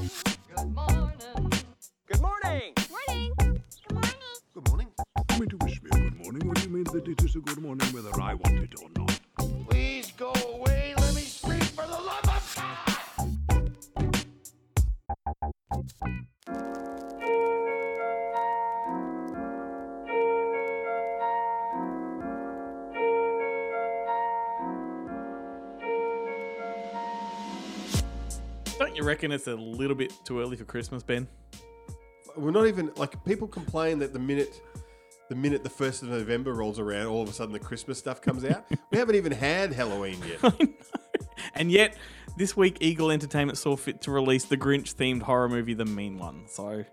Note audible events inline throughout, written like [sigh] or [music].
Good morning. Good morning. Morning. Good morning. Good morning. You mean to wish me a good morning when you mean that it is a good morning whether I want it or not? Please go away. Let me speak for the love of reckon it's a little bit too early for Christmas, Ben? We're not even like people complain that the minute the minute the first of November rolls around, all of a sudden the Christmas stuff comes out. [laughs] we haven't even had Halloween yet. [laughs] And yet, this week, Eagle Entertainment saw fit to release the Grinch-themed horror movie, The Mean One. So,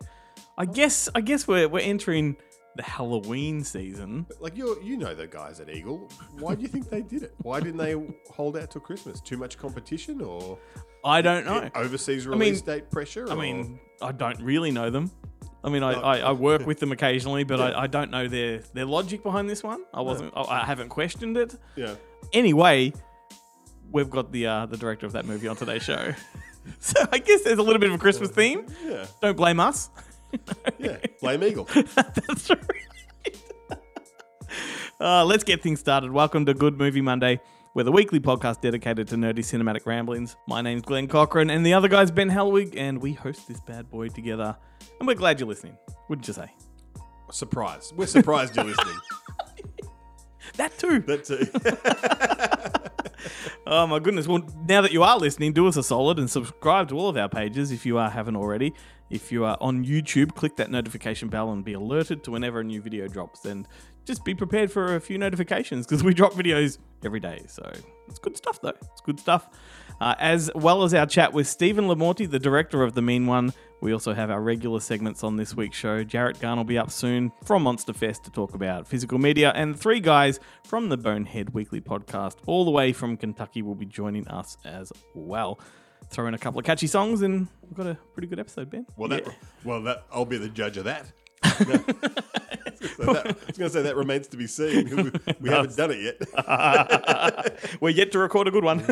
I oh. guess I guess we're we're entering the Halloween season. like you you know the guys at Eagle. Why do you think they did it? Why didn't they hold out till Christmas? Too much competition or I don't know. overseas mean- release date pressure? I or- mean, I don't really know them. I mean, I, No. I, I work with them [laughs] occasionally, but I, I don't know their their logic behind this one. I wasn't. I, I haven't questioned it. yeah. Anyway, we've got the uh, the director of that movie on today's show. [laughs] So I guess there's a little bit of a Christmas theme. Yeah. Don't blame us. [laughs] [laughs] Yeah. [laughs] Blame Eagle. [laughs] That's right. uh, let's get things started. Welcome to Good Movie Monday. We're the weekly podcast dedicated to nerdy cinematic ramblings. My name's Glenn Cochran, and the other guy's Ben Helwig, and we host this bad boy together. And we're glad you're listening. Wouldn't you say? Surprise. We're surprised you're listening. That too. That's too. Oh my goodness. Well, now that you are listening, do us a solid and subscribe to all of our pages if you are haven't already. If you are on YouTube, click that notification bell and be alerted to whenever a new video drops. And just be prepared for a few notifications because we drop videos every day. So it's good stuff, though. It's good stuff. Uh, as well as our chat with Steven LaMorte, the director of The Mean One. We also have our regular segments on this week's show. Jarrett Gunn will be up soon from Monster Fest to talk about physical media, and three guys from the Bonehead Weekly podcast, all the way from Kentucky, will be joining us as well. Throw in a couple of catchy songs, and we've got a pretty good episode, Ben. Well, that, well, that I'll be the judge of that. [laughs] so that I was going to say that remains to be seen. We, we haven't done it yet. [laughs] We're yet to record a good one. [laughs]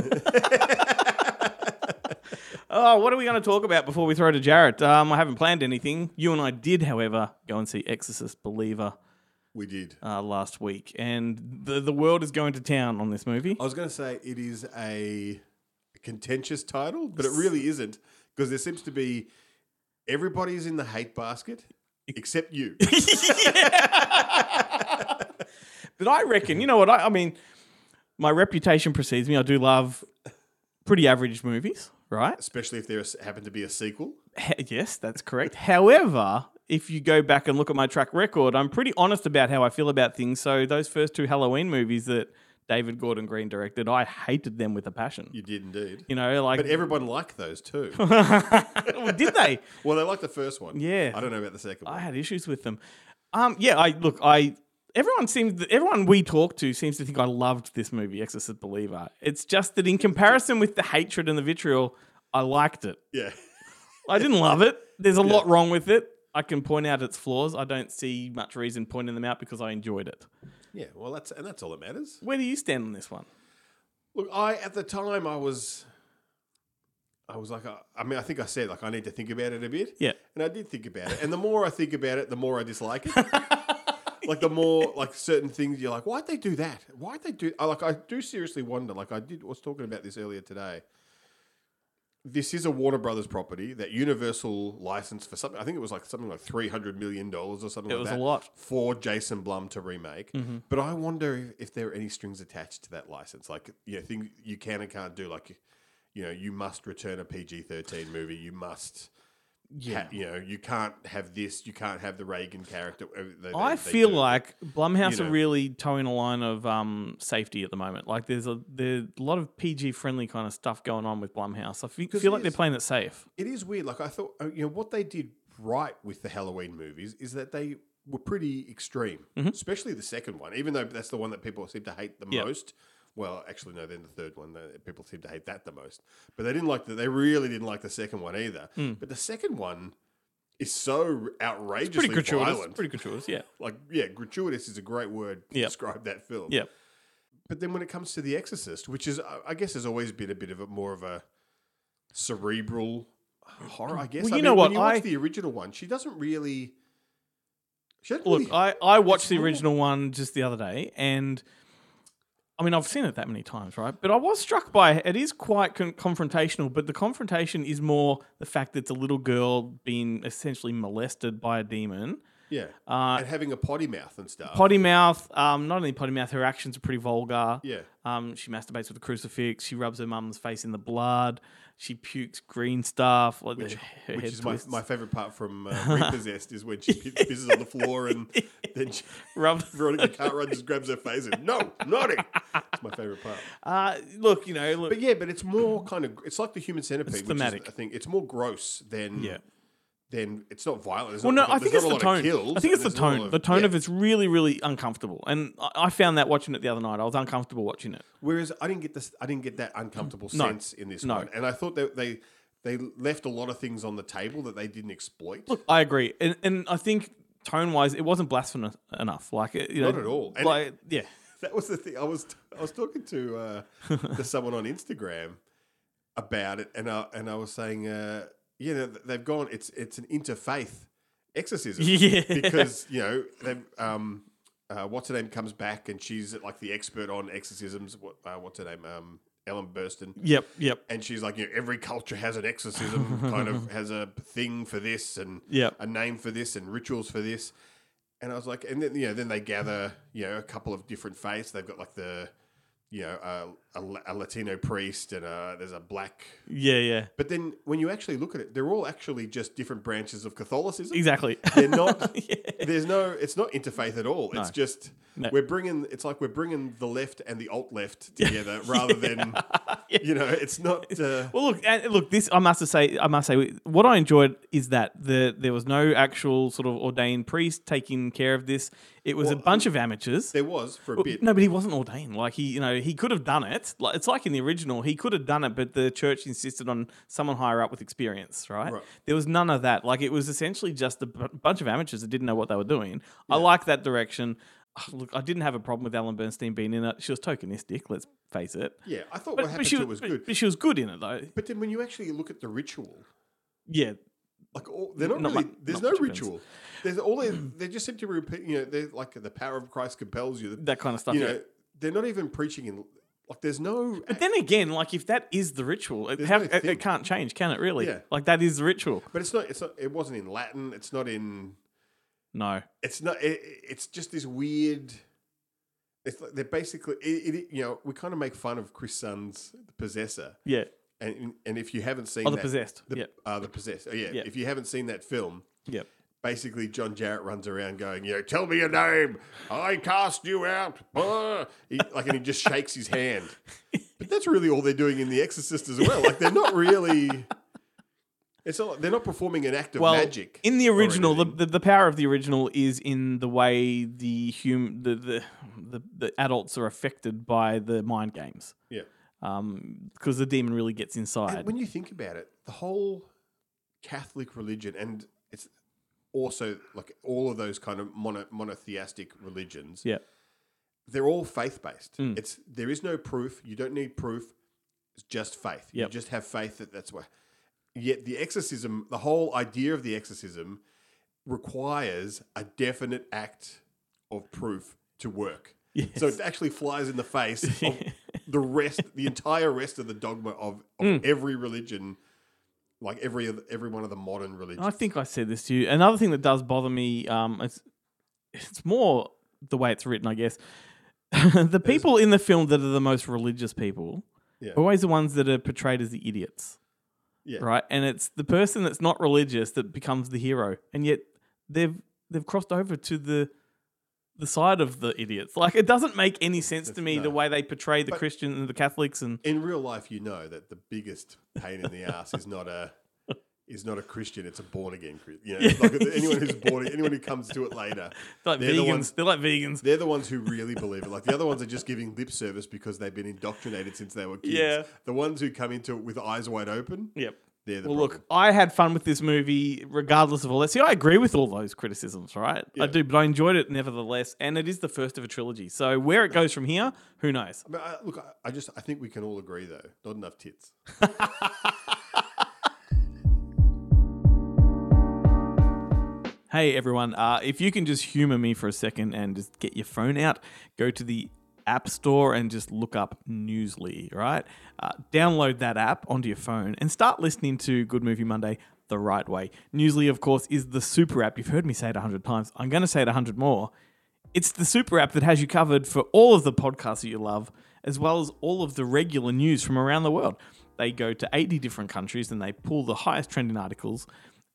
oh, what are we going to talk about before we throw to Jarrett? Um, I haven't planned anything. You and I did, however, go and see Exorcist Believer We did. uh, last week, and the the world is going to town on this movie. I was going to say it is a contentious title, but it really isn't because there seems to be everybody's in the hate basket except you. [laughs] But I reckon, you know what? I, I mean, my reputation precedes me. I do love pretty average movies, right? Especially if there happen to be a sequel. Yes, that's correct. However, if you go back and look at my track record, I'm pretty honest about how I feel about things. So those first two Halloween movies that David Gordon Green directed, I hated them with a passion. You did indeed. You know, like But everyone liked those too. [laughs] Well, did they? well, they liked the first one. Yeah. I don't know about the second one. I had issues with them. Um, yeah, I look, I everyone seems everyone we talk to seems to think I loved this movie, Exorcist Believer. It's just that in comparison with the hatred and the vitriol, I liked it. Yeah. [laughs] I didn't love it. There's a lot wrong with it. I can point out its flaws. I don't see much reason pointing them out because I enjoyed it. Yeah. Well, that's and that's all that matters. Where do you stand on this one? Look, I at the time I was, I was like, uh, I mean, I think I said like I need to think about it a bit. Yeah. And I did think about it, and the more I think about it, the more I dislike it. [laughs] like the more like certain things you're like, why'd they do that? Why'd they do? I like I do seriously wonder. Like I did was talking about this earlier today. This is a Warner Brothers property that Universal licensed for something. I think it was like something like three hundred million dollars or something. It like was that a lot. for Jason Blum to remake. Mm-hmm. But I wonder if, if there are any strings attached to that license, like you know, things you can and can't do. Like you know, you must return a PG thirteen movie. You must. Yeah, you know, you can't have this. You can't have the Regan character. uh, they- I they- they feel do. like Blumhouse You know. are really toeing a line of um, safety at the moment. Like there's a there's a lot of PG friendly kind of stuff going on with Blumhouse. I feel, feel like they're playing it safe. it is weird. Like I thought, uh, you know, what they did right with the Halloween movies is that they were pretty extreme, especially the second one. Even though that's the one that people seem to hate the Yep. most. Well, actually, no. Then the third one, uh, people seem to hate that the most. But they didn't like the. They really didn't like the second one either. But the second one is so outrageously Pretty gratuitous. violent. Pretty gratuitous, yeah. [laughs] like, yeah, gratuitous is a great word to Yep. describe that film. Yeah. But then when it comes to The Exorcist, which is, I- guess, has always been a bit of a more of a cerebral horror. I guess. Well, I you know what, When you watch I- the original one, she doesn't really. She doesn't Look, really, I, I watched the more- original one just the other day, and I mean, I've seen it that many times, right? But I was struck by it is quite con- confrontational, but the confrontation is more the fact that it's a little girl being essentially molested by a demon. yeah, Uh, and having a potty mouth and stuff. potty mouth, um, not only potty mouth, her actions are pretty vulgar. Yeah. Um, she masturbates with a crucifix. She rubs her mum's face in the blood. She pukes green stuff. Like which, the, her which head is my, twists. my favorite part from uh, [laughs] Repossessed is when she pi- pisses on the floor and [laughs] then she, Rub- Veronica Cartwright just grabs her face and no, not it. It's my favorite part. Uh, look, you know, look, But yeah, but it's more kind of it's like the human centipede. It's which is, thematic. I think it's more gross than Yeah. Than it's not violent. There's Well, not, no, I think it's the tone. kills, I think it's the and there's not a lot tone. The tone yeah. of it's really, really uncomfortable, and I, I found that watching it the other night. I was uncomfortable watching it. Whereas I didn't get this, I didn't get that uncomfortable No. sense in this No. one, and I thought that they they left a lot of things on the table that they didn't exploit. Look, I agree, and and I think tone wise, it wasn't blasphemous enough. Like, it- you know, Not at all. And Like, yeah, [laughs] That was the thing. I was I was talking to uh, to [laughs] someone on Instagram about it, and I and I was saying, uh, yeah, they- they've gone. It's it's an interfaith exorcism, [laughs] Yeah. because you know they um. Uh, what's her name comes back and she's like the expert on exorcisms. What, uh, what's her name? Um, Ellen Burstyn. yep, yep, and she's like, you know, every culture has an exorcism, kind of has a thing for this and Yep. a name for this and rituals for this. And I was like, and then you know, then they gather, you know, a couple of different faiths. They've got like the, you know, uh, a, a Latino priest and uh there's a black. yeah, yeah, But then when you actually look at it, they're all actually just different branches of Catholicism. exactly. They're not. [laughs] There's no. It's not interfaith at all. It's just No. we're bringing. It's like we're bringing the left and the alt left [laughs] together, rather than [laughs] you know. It's not. Uh, Well, look, look. This I must say, I must say, what I enjoyed is that the there was no actual sort of ordained priest taking care of this. It was a bunch of amateurs. there was for a bit. No, but he wasn't ordained. Like he, you know, he could have done it. Like it's like in the original, he could have done it, but the church insisted on someone higher up with experience. Right? Right. There was none of that. Like it was essentially just a b- bunch of amateurs that didn't know what they were doing. I like that direction. Ah, Look, I didn't have a problem with Ellen Burstyn being in it. She was tokenistic. Let's face it. Yeah, I thought But, what happened she to it was, but- good. but she was good in it though. But then when you actually look at the ritual, Yeah, like all, they're not, Not really. there's not no ritual. There's all they they just seem to repeat. You know, they're like the power of Christ compels you. that kind of stuff. you yeah. know, they're not even preaching in like. There's no. But then again, like if that is the ritual, it, There's how, no it, thing. it can't change, can it? Really? Yeah. Like that is the ritual. but it's not. It's not. It wasn't in Latin. It's not in. No. It's not. It, it's just this weird. It's like they're basically. It, it, you know, we kind of make fun of Chris Sun's The Possessor, Yeah. and and if you haven't seen Oh, the that, possessed. the, Yep. uh, the possessed. Oh, yeah. Yeah. If you haven't seen that film, Yep. Basically John Jarratt runs around going, you know, tell me your name. I cast you out. Ah." He, like, and he just shakes his hand. But that's really all they're doing in The Exorcist as well. Like, they're not really. It's not, they're not performing an act of Well, magic. in the original, the, the the power of the original is in the way the hum the, the the the adults are affected by the mind games. yeah. Um, because the demon really gets inside. And when you think about it, the whole Catholic religion, and it's also like all of those kind of mono, monotheistic religions, yeah. they're all faith based. Mm. It's there is no proof. You don't need proof. It's just faith. You just have faith that that's what. Yet the exorcism, the whole idea of the exorcism, requires a definite act of proof to work. So it actually flies in the face of [laughs] the rest, the entire rest of the dogma of, of Mm. every religion, like every every one of the modern religions. I think I said this to you. Another thing that does bother me, um, it's it's more the way it's written, I guess. [laughs] the people in the film that are the most religious people Yeah. are always the ones that are portrayed as the idiots. Yeah. Right? And it's the person that's not religious that becomes the hero. And yet they've they've crossed over to the the side of the idiots. Like it doesn't make any sense to me the way they portray the But- Christian and the Catholics and in real life, you know that the biggest pain in the ass is not a is not a Christian; it's a born again Christian. You know, [laughs] like anyone who's born, anyone who comes to it later, they're like They're the ones- they're like vegans. they're the ones who really believe it. Like the other ones are just giving lip service because they've been indoctrinated since they were kids. Yeah. The ones who come into it with eyes wide open, Yep. They're the well, problem. look, I had fun with this movie, regardless of all that. See, I agree with all those criticisms, right? Yeah. I do, but I enjoyed it nevertheless, and it is the first of a trilogy. So where it goes from here, who knows? I mean, I, look, I, I just I think we can all agree though, not enough tits. [laughs] Hey everyone, uh, if you can just humor me for a second and just get your phone out, go to the App Store and just look up Newsly, right? Uh, download that app onto your phone and start listening to Good Movie Monday the right way. Newsly, of course, is the super app. You've heard me say it a hundred times. I'm going to say it a hundred more. It's the super app that has you covered for all of the podcasts that you love, as well as all of the regular news from around the world. They go to 80 different countries and they pull the highest trending articles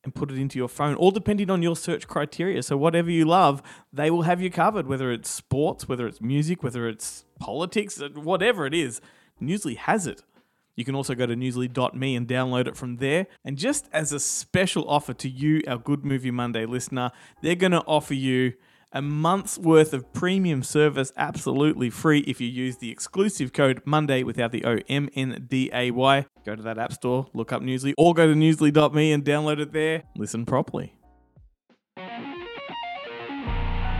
and put it into your phone, all depending on your search criteria. So, whatever you love, they will have you covered, whether it's sports, whether it's music, whether it's politics, uh, whatever it is. Newsly has it. You can also go to newsly.me and download it from there. And just as a special offer to you, our Good Movie Monday listener, they're going to offer you a month's worth of premium service absolutely free if you use the exclusive code Monday without the O M N D A Y. Go to that app store, look up Newsly, or go to newsly.me and download it there. Listen properly.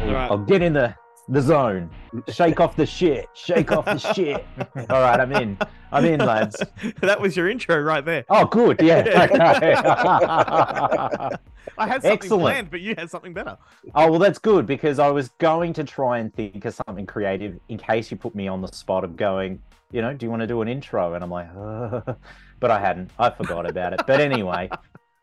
I'll get in the the zone. Shake off the shit. Shake off the shit. [laughs] All right, I'm in. I'm in, lads. that was your intro right there. Oh, good. Yeah. Okay. [laughs] [laughs] I had something Excellent. planned, but you had something better. oh, well, that's good because I was going to try and think of something creative in case you put me on the spot of going, you know, do you want to do an intro? And I'm like, uh, but I hadn't. I forgot about it. But anyway,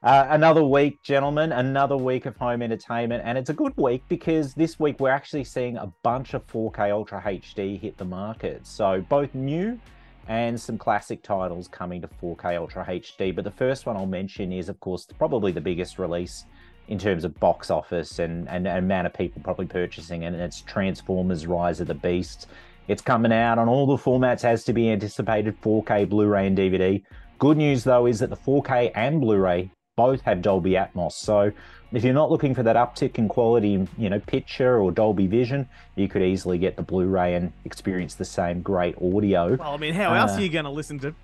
uh, another week, gentlemen, another week of home entertainment. And it's a good week because this week we're actually seeing a bunch of 4K Ultra HD hit the market. So both new and some classic titles coming to 4K Ultra HD. But the first one I'll mention is, of course, probably the biggest release in terms of box office and, and, and amount of people probably purchasing and it's Transformers Rise of the Beasts. It's coming out on all the formats as to be anticipated 4K Blu ray and DVD. Good news though is that the 4K and Blu ray both have Dolby Atmos. So if you're not looking for that uptick in quality, you know, picture or Dolby Vision, you could easily get the Blu ray and experience the same great audio. Well, I mean, how else Uh, are you going to listen to? [laughs]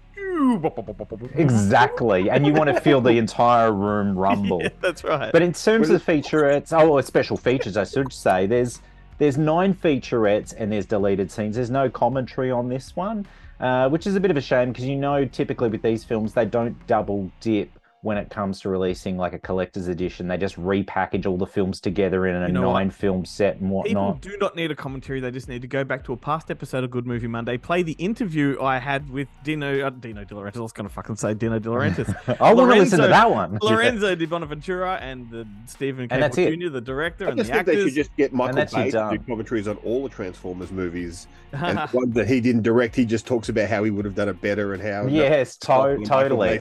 Exactly. and you want to feel the entire room [laughs] rumble. Yeah, that's right. But in terms of featurettes, oh, or special features, I should say, there's there's nine featurettes and there's deleted scenes. There's no commentary on this one, uh, which is a bit of a shame because you know typically with these films they don't double dip when it comes to releasing like a collector's edition. They just repackage all the films together in a You know what? nine film set and whatnot. People do not need a commentary. They just need to go back to a past episode of Good Movie Monday, play the interview I had with Dino, uh, Dino De Laurentiis. I was going to fucking say Dino De Laurentiis. [laughs] I want to listen to that one. Lorenzo Di Bonaventura and the Stephen K. And that's it. Jr., the director I and just the think they should just get Michael that's Bay to do commentaries on all the Transformers movies. and [laughs] the ones that he didn't direct, he just talks about how he would have done it better and how. Yes, to- totally.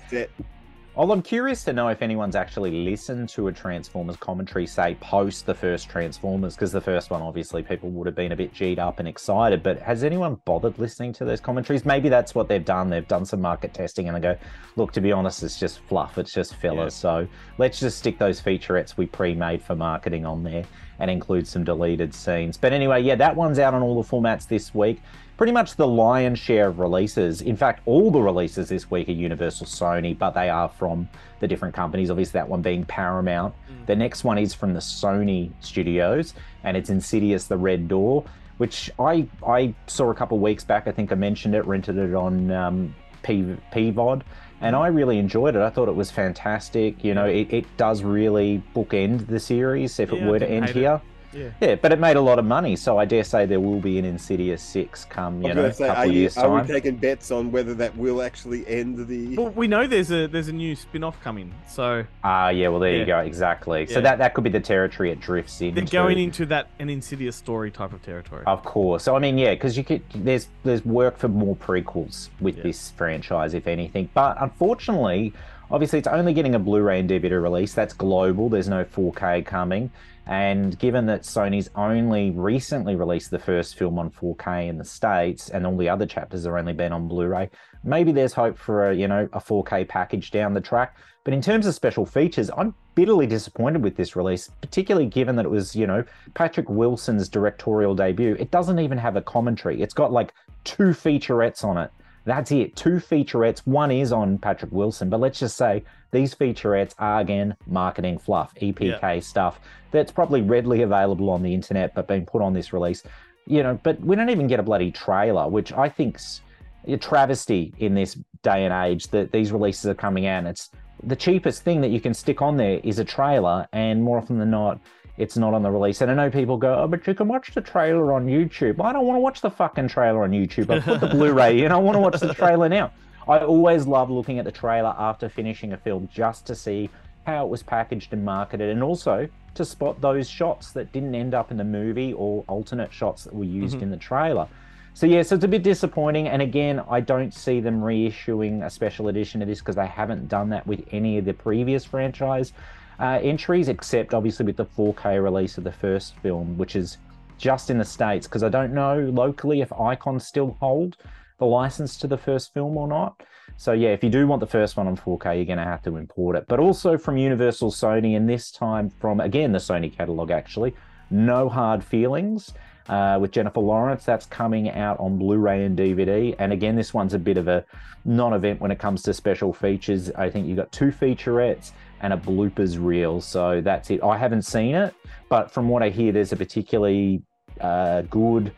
Well, I'm curious to know if anyone's actually listened to a Transformers commentary, say, post the first Transformers, because the first one, obviously, people would have been a bit G'd up and excited. But has anyone bothered listening to those commentaries? Maybe that's what they've done. They've done some market testing and they go, look, to be honest, it's just fluff, it's just filler. Yeah. So let's just stick those featurettes we pre made for marketing on there and include some deleted scenes. But anyway, yeah, that one's out on all the formats this week pretty much the lion's share of releases. In fact, all the releases this week are Universal Sony, but they are from the different companies. Obviously, that one being Paramount. The next one is from the Sony studios, and it's Insidious: The Red Door, which I I saw a couple of weeks back. I think I mentioned it, rented it on um, P- PVOD. And I really enjoyed it. I thought it was fantastic. You know, it, it does really bookend the series if it Yeah, I were to end here. it. Here. Yeah. Yeah, but it made a lot of money, so I dare say there will be an Insidious six come, you was know, going to say, couple are, of you, years are we taking bets on whether that will actually end the? Well, we know there's a there's a new spin-off coming, so Ah, yeah, well there Yeah. you go, exactly. Yeah. So that that could be the territory it drifts into. they're going into that an insidious story type of territory. Of course. So I mean, yeah, because you could there's there's work for more prequels with Yeah. this franchise, if anything. But unfortunately, obviously, it's only getting a Blu-ray and DVD release. That's global. There's no 4K coming. And given that Sony's only recently released the first film on 4K in the states, and all the other chapters have only been on Blu-ray, maybe there's hope for a you know a 4K package down the track. But in terms of special features, I'm bitterly disappointed with this release, particularly given that it was, you know, Patrick Wilson's directorial debut. It doesn't even have a commentary. It's got like two featurettes on it. That's it. Two featurettes. One is on Patrick Wilson, but let's just say these featurettes are again marketing fluff, EPK stuff that's probably readily available on the internet, but being put on this release. You know, but we don't even get a bloody trailer, which I think's a travesty in this day and age that these releases are coming out. It's the cheapest thing that you can stick on there is a trailer, and more often than not, it's not on the release. And I know people go, oh, but you can watch the trailer on YouTube. I don't want to watch the fucking trailer on YouTube. I put the [laughs] Blu-ray in. I want to watch the trailer now. I always love looking at the trailer after finishing a film just to see how it was packaged and marketed, and also to spot those shots that didn't end up in the movie or alternate shots that were used in the trailer. So yeah, so it's a bit disappointing. And again, I don't see them reissuing a special edition of this because they haven't done that with any of the previous franchise uh, entries, except obviously with the 4K release of the first film, which is just in the states. Because I don't know locally if Icon still hold the license to the first film or not. So yeah, if you do want the first one on 4K, you're going to have to import it. But also from Universal Sony, and this time from again the Sony catalog actually. No hard feelings uh, with Jennifer Lawrence. That's coming out on Blu-ray and DVD. And again, this one's a bit of a non-event when it comes to special features. I think you've got two featurettes and a bloopers reel. So that's it. I haven't seen it, but from what I hear, there's a particularly uh, good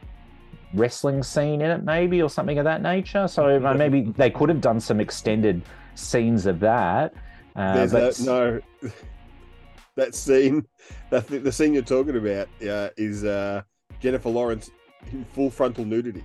wrestling scene in it, maybe, or something of that nature. So maybe they could have done some extended scenes of that. Uh, but that, no, [laughs] that scene, that the scene you're talking about uh, is uh, Jennifer Lawrence in full frontal nudity.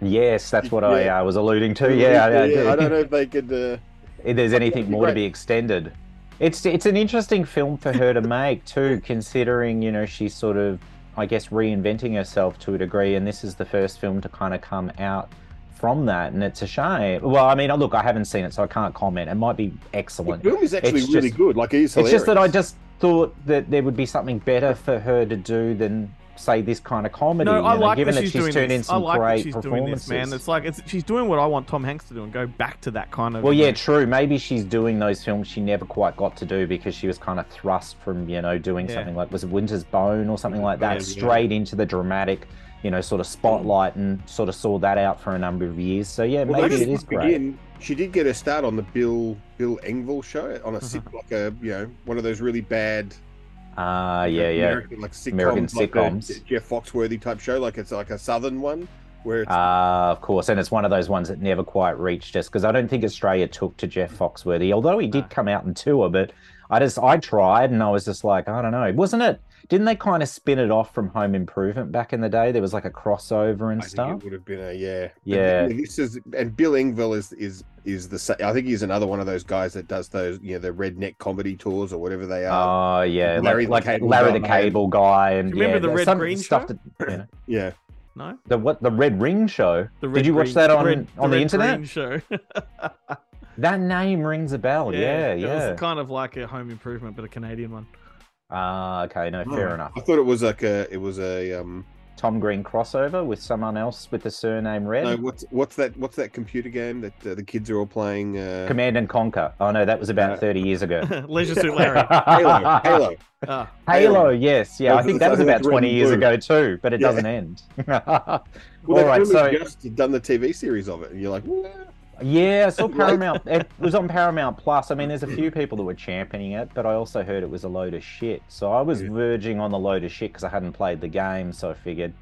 yes, that's what I Yeah. uh, was alluding to. Yeah, I, I, I don't know if they could. Uh, if there's anything more to be extended. It's it's an interesting film for her to make too, considering you know she's sort of I guess reinventing herself to a degree, and this is the first film to kind of come out from that, and it's a shame. Well, I mean, look, I haven't seen it, so I can't comment. It might be excellent. the film is actually It's really just- good. Like, it is It's just that I just thought that there would be something better for her to do than say this kind of comedy. No, I you know, like given that that she's, she's doing turned in this. I some like that great she's doing this, man. It's like it's, she's doing what I want Tom Hanks to do and go back to that kind of. Well, yeah, know, true. Maybe she's doing those films she never quite got to do because she was kind of thrust from, you know, doing Yeah. something like was it Winter's Bone or something like that, yeah. straight into the dramatic, you know, sort of spotlight, and sort of saw that out for a number of years. So yeah, Well, maybe it is great. begin. She did get a start on the Bill Bill Engvall show on a sit Uh-huh. like a you know one of those really bad Ah, yeah, yeah. American, like sitcoms, American like a. Jeff Foxworthy type show. Like it's like a southern one where it's Ah, of course, and it's one of those ones that never quite reached us because I don't think Australia took to Jeff Foxworthy, although he did come out and tour. But I just I tried and I was just like, I don't know, wasn't it? Didn't they kind of spin it off from Home Improvement back in the day? There was like a crossover and I think stuff. it would have been a yeah. But Yeah. This is and Bill Engvall is is is the sa- I think he's another one of those guys that does those you know the redneck comedy tours or whatever they are. Oh yeah, Larry like, the like Cable Larry Guy. the Cable Guy, and Do you remember yeah, the Red some Green stuff. Show? That, you know, yeah. no. the what the Red Ring Show? The Red Did you watch Green- that the on Red- on the, Red internet? Green show. [laughs] That name rings a bell. Yeah, It yeah. was kind of like a Home Improvement, but a Canadian one. Ah, okay, no, fair enough. I thought it was like a it was a um Tom Green crossover with someone else with the surname Red. no what's what's that what's that computer game that uh, the kids are all playing uh, Command and Conquer. Oh no, that was about Yeah. 30 years ago. [laughs] Leisure Suit Larry. [laughs] Halo Halo. Ah, Halo, yes, yeah. I think that was about 20 years blue. ago too, but it Yeah. doesn't end. [laughs] Well, All they've so just done the TV series of it, and you're like, "Well, yeah, I saw [laughs] Paramount. It was on Paramount Plus. I mean, there's a few people that were championing it, but I also heard it was a load of shit. So I was Yeah. verging on the load of shit because I hadn't played the game. So I figured,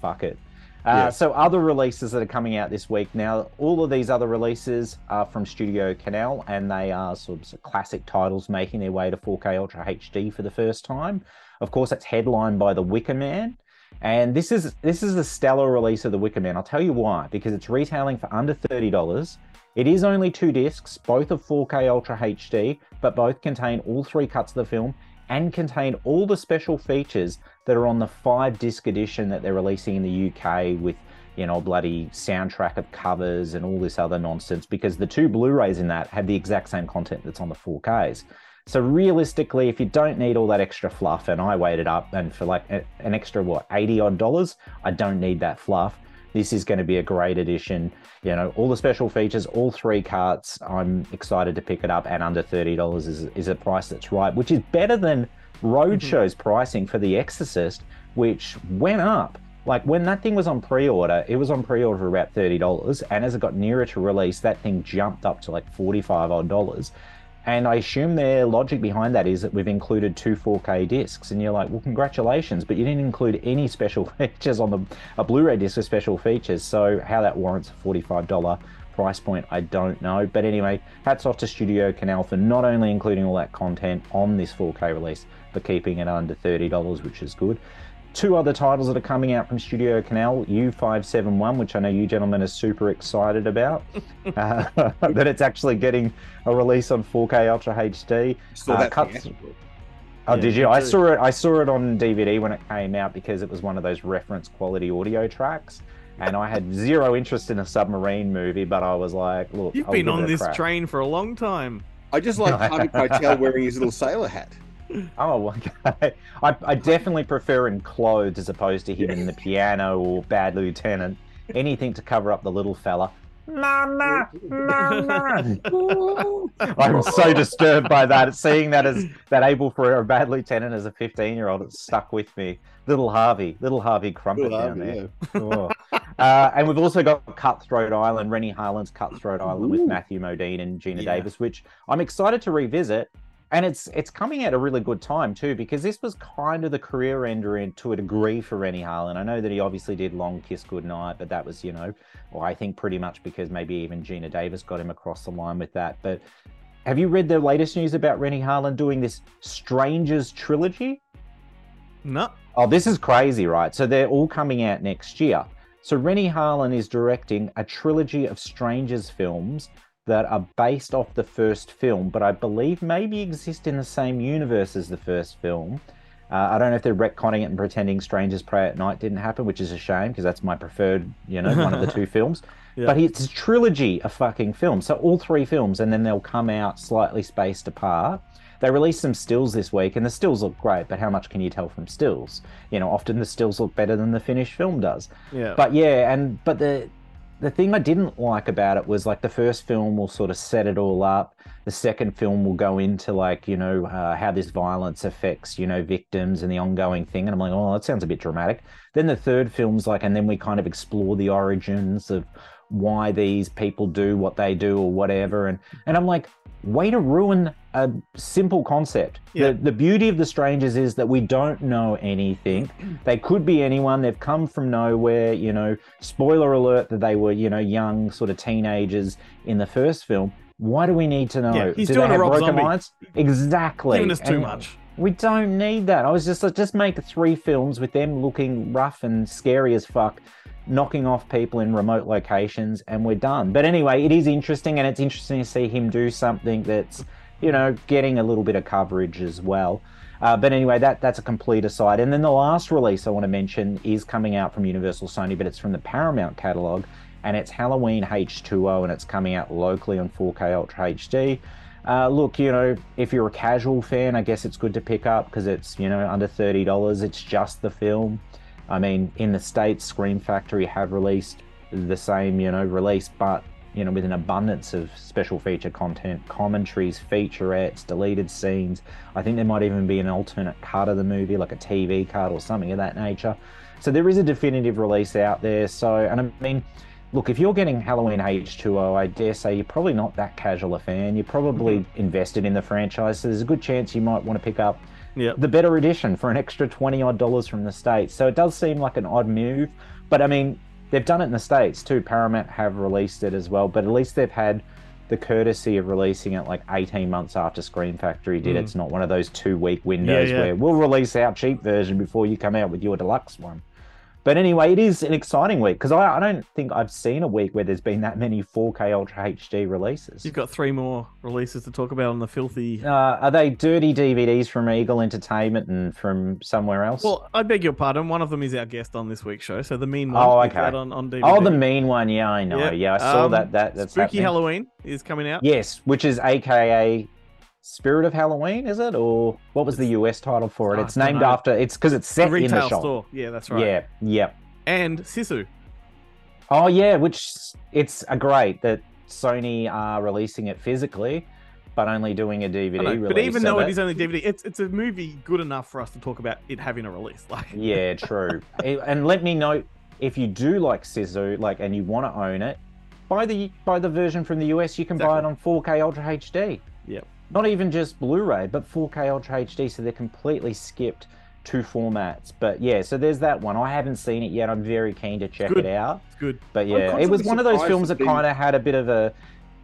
fuck it. Uh, Yeah. So other releases that are coming out this week. Now, all of these other releases are from Studio Canal, and they are sort of classic titles making their way to 4K Ultra HD for the first time. Of course, it's headlined by The Wicker Man. And this is this is a stellar release of The Wicker Man. I'll tell you why. Because it's retailing for under thirty dollars. It is only two discs, both of 4K Ultra HD, but both contain all three cuts of the film and contain all the special features that are on the five disc edition that they're releasing in the UK with, you know, bloody soundtrack of covers and all this other nonsense. Because the two Blu-rays in that have the exact same content that's on the 4Ks. So realistically, if you don't need all that extra fluff, and I weighed it up, and for like an extra what eighty odd dollars, I don't need that fluff. This is going to be a great addition. You know, all the special features, all three carts. I'm excited to pick it up, and under thirty dollars is is a price that's right, which is better than Roadshow's mm-hmm. pricing for The Exorcist, which went up. Like when that thing was on pre-order, it was on pre-order for about thirty dollars, and as it got nearer to release, that thing jumped up to like forty-five odd dollars. And I assume their logic behind that is that we've included two 4K discs, and you're like, well, congratulations, but you didn't include any special [laughs] features on the a Blu-ray disc with special features. So how that warrants a $45 price point, I don't know. But anyway, hats off to Studio Canal for not only including all that content on this 4K release, but keeping it under $30, which is good. Two other titles that are coming out from Studio Canal U571, which I know you gentlemen are super excited about. [laughs] uh, [laughs] that it's actually getting a release on 4K Ultra HD. Saw Uh, that cuts- Oh, Yeah, did you? I too. saw it. I saw it on DVD when it came out because it was one of those reference quality audio tracks, and I had zero interest in a submarine movie. But I was like, "Look, You've I'll been on this crack. train for a long time. I just like [laughs] Harvey Keitel wearing his little sailor hat. [laughs] Oh, okay. I, I definitely prefer in clothes as opposed to him in the piano or Bad Lieutenant. Anything to cover up the little fella. Mama, mama. [laughs] I'm so disturbed by that. Seeing that as that able for a bad lieutenant as a 15 year old, it stuck with me. Little Harvey, little Harvey Crumpet Little down Harvey, there. yeah. Oh. Uh, and we've also got Cutthroat Island, Renny Harlin's Cutthroat Island with Matthew Modine and Gina Yeah. Davis, which I'm excited to revisit. And it's it's coming at a really good time too, because this was kind of the career ender in, to a degree for Renny Harlin. I know that he obviously did Long Kiss Goodnight, but that was, you know, well, I think pretty much because maybe even Geena Davis got him across the line with that. But have you read the latest news about Renny Harlin doing this Strangers trilogy? No. Oh, this is crazy, right? So they're all coming out next year. So Renny Harlin is directing a trilogy of Strangers films that are based off the first film, but I believe maybe exist in the same universe as the first film. Uh, I don't know if they're retconning it and pretending Strangers Prey at Night didn't happen, which is a shame because that's my preferred, you know, one of the [laughs] two films. Yeah. But it's a trilogy of fucking films. So all three films, and then they'll come out slightly spaced apart. They released some stills this week, and the stills look great, but how much can you tell from stills? You know, often the stills look better than the finished film does. Yeah. But yeah, and but the the thing I didn't like about it was like the first film will sort of set it all up. The second film will go into like you know uh, how this violence affects you know victims and the ongoing thing, and I'm like, oh, that sounds a bit dramatic. Then the third film's like, and then we kind of explore the origins of why these people do what they do or whatever, and and I'm like, way to ruin a simple concept. Yeah. The the beauty of the strangers is that we don't know anything. [clears throat] They could be anyone. They've come from nowhere. You know, spoiler alert that they were you know young sort of teenagers in the first film. Why do we need to know? Yeah, he's do doing they a have Rob broken minds? Exactly. Giving us too And much. We don't need that. I was just like, just make three films with them looking rough and scary as fuck, knocking off people in remote locations, and we're done. But anyway, it is interesting, and it's interesting to see him do something that's, you know, getting a little bit of coverage as well. Uh, but anyway, that that's a complete aside. And then the last release I want to mention is coming out from Universal Sony, but it's from the Paramount catalog, and it's Halloween H2O, and it's coming out locally on 4K Ultra HD. Uh, look, you know, if you're a casual fan, I guess it's good to pick up because it's, you know, under $30. It's just the film. I mean, in the States, Scream Factory have released the same, you know, release, but, you know, with an abundance of special feature content, commentaries, featurettes, deleted scenes. I think there might even be an alternate cut of the movie, like a TV cut or something of that nature. So there is a definitive release out there. So, and I mean, look, if you're getting Halloween H2O, I dare say you're probably not that casual a fan. You're probably mm-hmm. invested in the franchise, so there's a good chance you might want to pick up Yeah. the better edition for an extra 20 odd dollars from the States. So it does seem like an odd move, but I mean, they've done it in the States too. Paramount have released it as well, but at least they've had the courtesy of releasing it like 18 months after Scream Factory did. Hmm. It's not one of those two week windows Yeah, yeah. where we'll release our cheap version before you come out with your deluxe one. But anyway, it is an exciting week because I, I don't think I've seen a week where there's been that many 4K Ultra HD releases. You've got three more releases to talk about on the filthy. Uh, are they dirty DVDs from Eagle Entertainment and from somewhere else? Well, I beg your pardon. One of them is our guest on this week's show. So the mean one. Oh, okay. on, on DVD. oh, the mean one. Yeah, I know. Yeah, I saw Um, that. That that's Spooky happening. Halloween is coming out. Yes, which is AKA Spirit of Halloween, is it? Or what was the US title for it? I It's named know. after. It's because it's The set in the retail shop. store. Yeah, that's right. Yeah, yep. And Sisu. Oh yeah, which it's a great that Sony are releasing it physically, but only doing a DVD know, release. but even though it. is only DVD, it's it's a movie good enough for us to talk about it having a release. [laughs] Like, Yeah, true. [laughs] And let me know if you do like Sisu, like, and you want to own it. Buy the buy the version from the US. You can buy it on 4K Ultra HD. Yep. Not even just Blu-ray, but 4K Ultra HD. So they're completely skipped two formats. But yeah, so there's that one. I haven't seen it yet. I'm very keen to check Good. it out. It's good. But yeah, it was one of those films that kind of had a bit of a,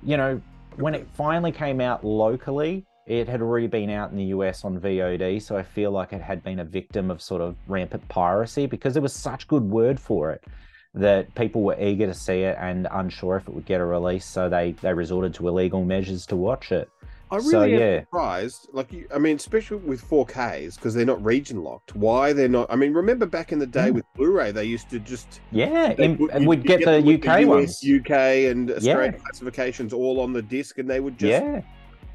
you know, when it finally came out locally, it had already been out in the US on VOD. So I feel like it had been a victim of sort of rampant piracy because there was such good word for it that people were eager to see it and unsure if it would get a release. So they, they resorted to illegal measures to watch it. I really So, am yeah. surprised. Like, you, I mean, especially with 4Ks because they're not region locked. Why they're not? I mean, remember back in the day Mm. with Blu-ray, they used to just Yeah, they and you'd- we'd you'd get the UK US, ones. UK, and Australian Yeah. classifications all on the disc, and they would just Yeah.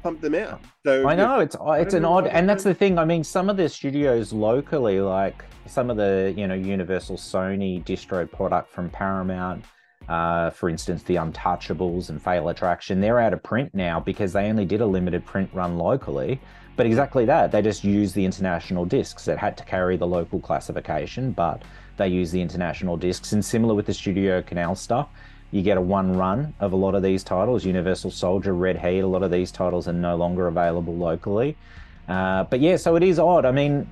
pump them out. So I know it's it's an odd, and that's the thing. I mean, some of the studios locally, like some of the you know Universal Sony distro product from Paramount, uh, for instance, the Untouchables and Fatal Attraction, they're out of print now because they only did a limited print run locally. But exactly that, they just use the international discs. It had to carry the local classification, but they use the international discs. And similar with the Studio Canal stuff, you get a one run of a lot of these titles universal soldier red heat a lot of these titles are no longer available locally uh, but yeah so it is odd i mean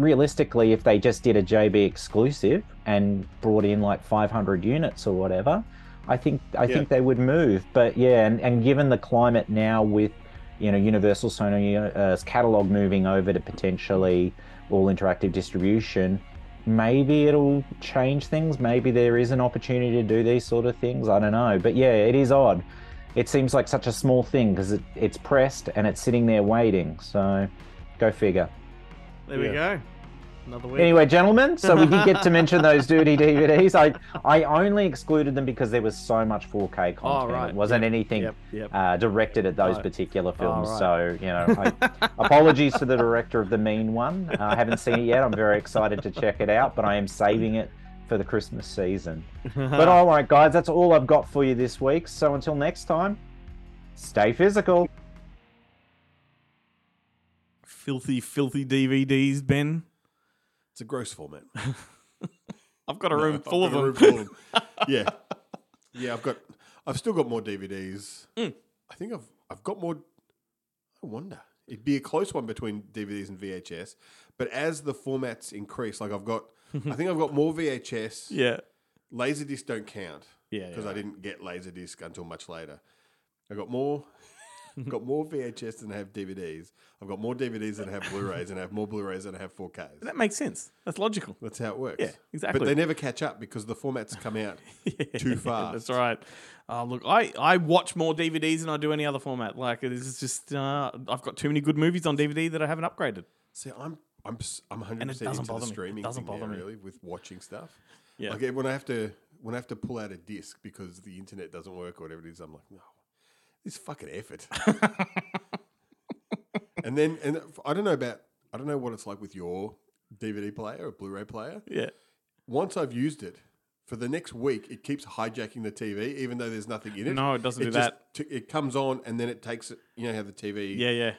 realistically if they just did a jb exclusive and brought in like 500 units or whatever i think i Yeah. think they would move but yeah and, and given the climate now with you know universal sony uh, catalog moving over to potentially all interactive distribution maybe it'll change things. Maybe there is an opportunity to do these sort of things. I don't know. But yeah, it is odd. It seems like such a small thing because it, it's pressed and it's sitting there waiting. So go figure. There we go. Another week. Anyway, gentlemen, so we did get to mention [laughs] those dirty DVDs. I I only excluded them because there was so much 4K content. Oh, right. It wasn't Yep, anything Yep. Yep. uh, directed at those Right. particular films. right. So, you know, I, [laughs] apologies to the director of The Mean One. Uh, I haven't seen it yet. I'm very excited to check it out, but I am saving it for the Christmas season. But [laughs] all right, guys, that's all I've got for you this week. So until next time, stay physical. Filthy, filthy DVDs, Ben. It's a gross format. [laughs] I've got a No, room I've full of got a them. room full of [laughs] 'em. yeah, yeah. I've got. I've still got more DVDs. Mm. I think I've. I've got more. I wonder. It'd be a close one between DVDs and VHS, but as the formats increase, like I've got. I think I've got more VHS. [laughs] yeah. Laserdisc don't count Yeah. because yeah. I didn't get Laserdisc until much later. I got more. Got more VHS than I have DVDs. I've got more DVDs than I have Blu-rays, and I have more Blu-rays than I have 4Ks. That makes sense. That's logical. That's how it works. Yeah, exactly. But they never catch up because the formats come out [laughs] too fast. That's right. Uh, look, I, I watch more DVDs than I do any other format. Like it is just uh, I've got too many good movies on DVD that I haven't upgraded. See, I'm I'm I'm 100 percent into bother the me. It streaming doesn't thing now, bother me. really, with watching stuff. Yeah. Like when I have to when I have to pull out a disc because the internet doesn't work or whatever it is, I'm like, no, this fucking effort. [laughs] and then and I don't know about I don't know what it's like with your DVD player or Blu-ray player. Yeah. Once I've used it. For the next week, it keeps hijacking the TV, even though there's nothing in it. No, it doesn't do just that. t- it comes on and then it takes it. You know how the TV Yeah, yeah.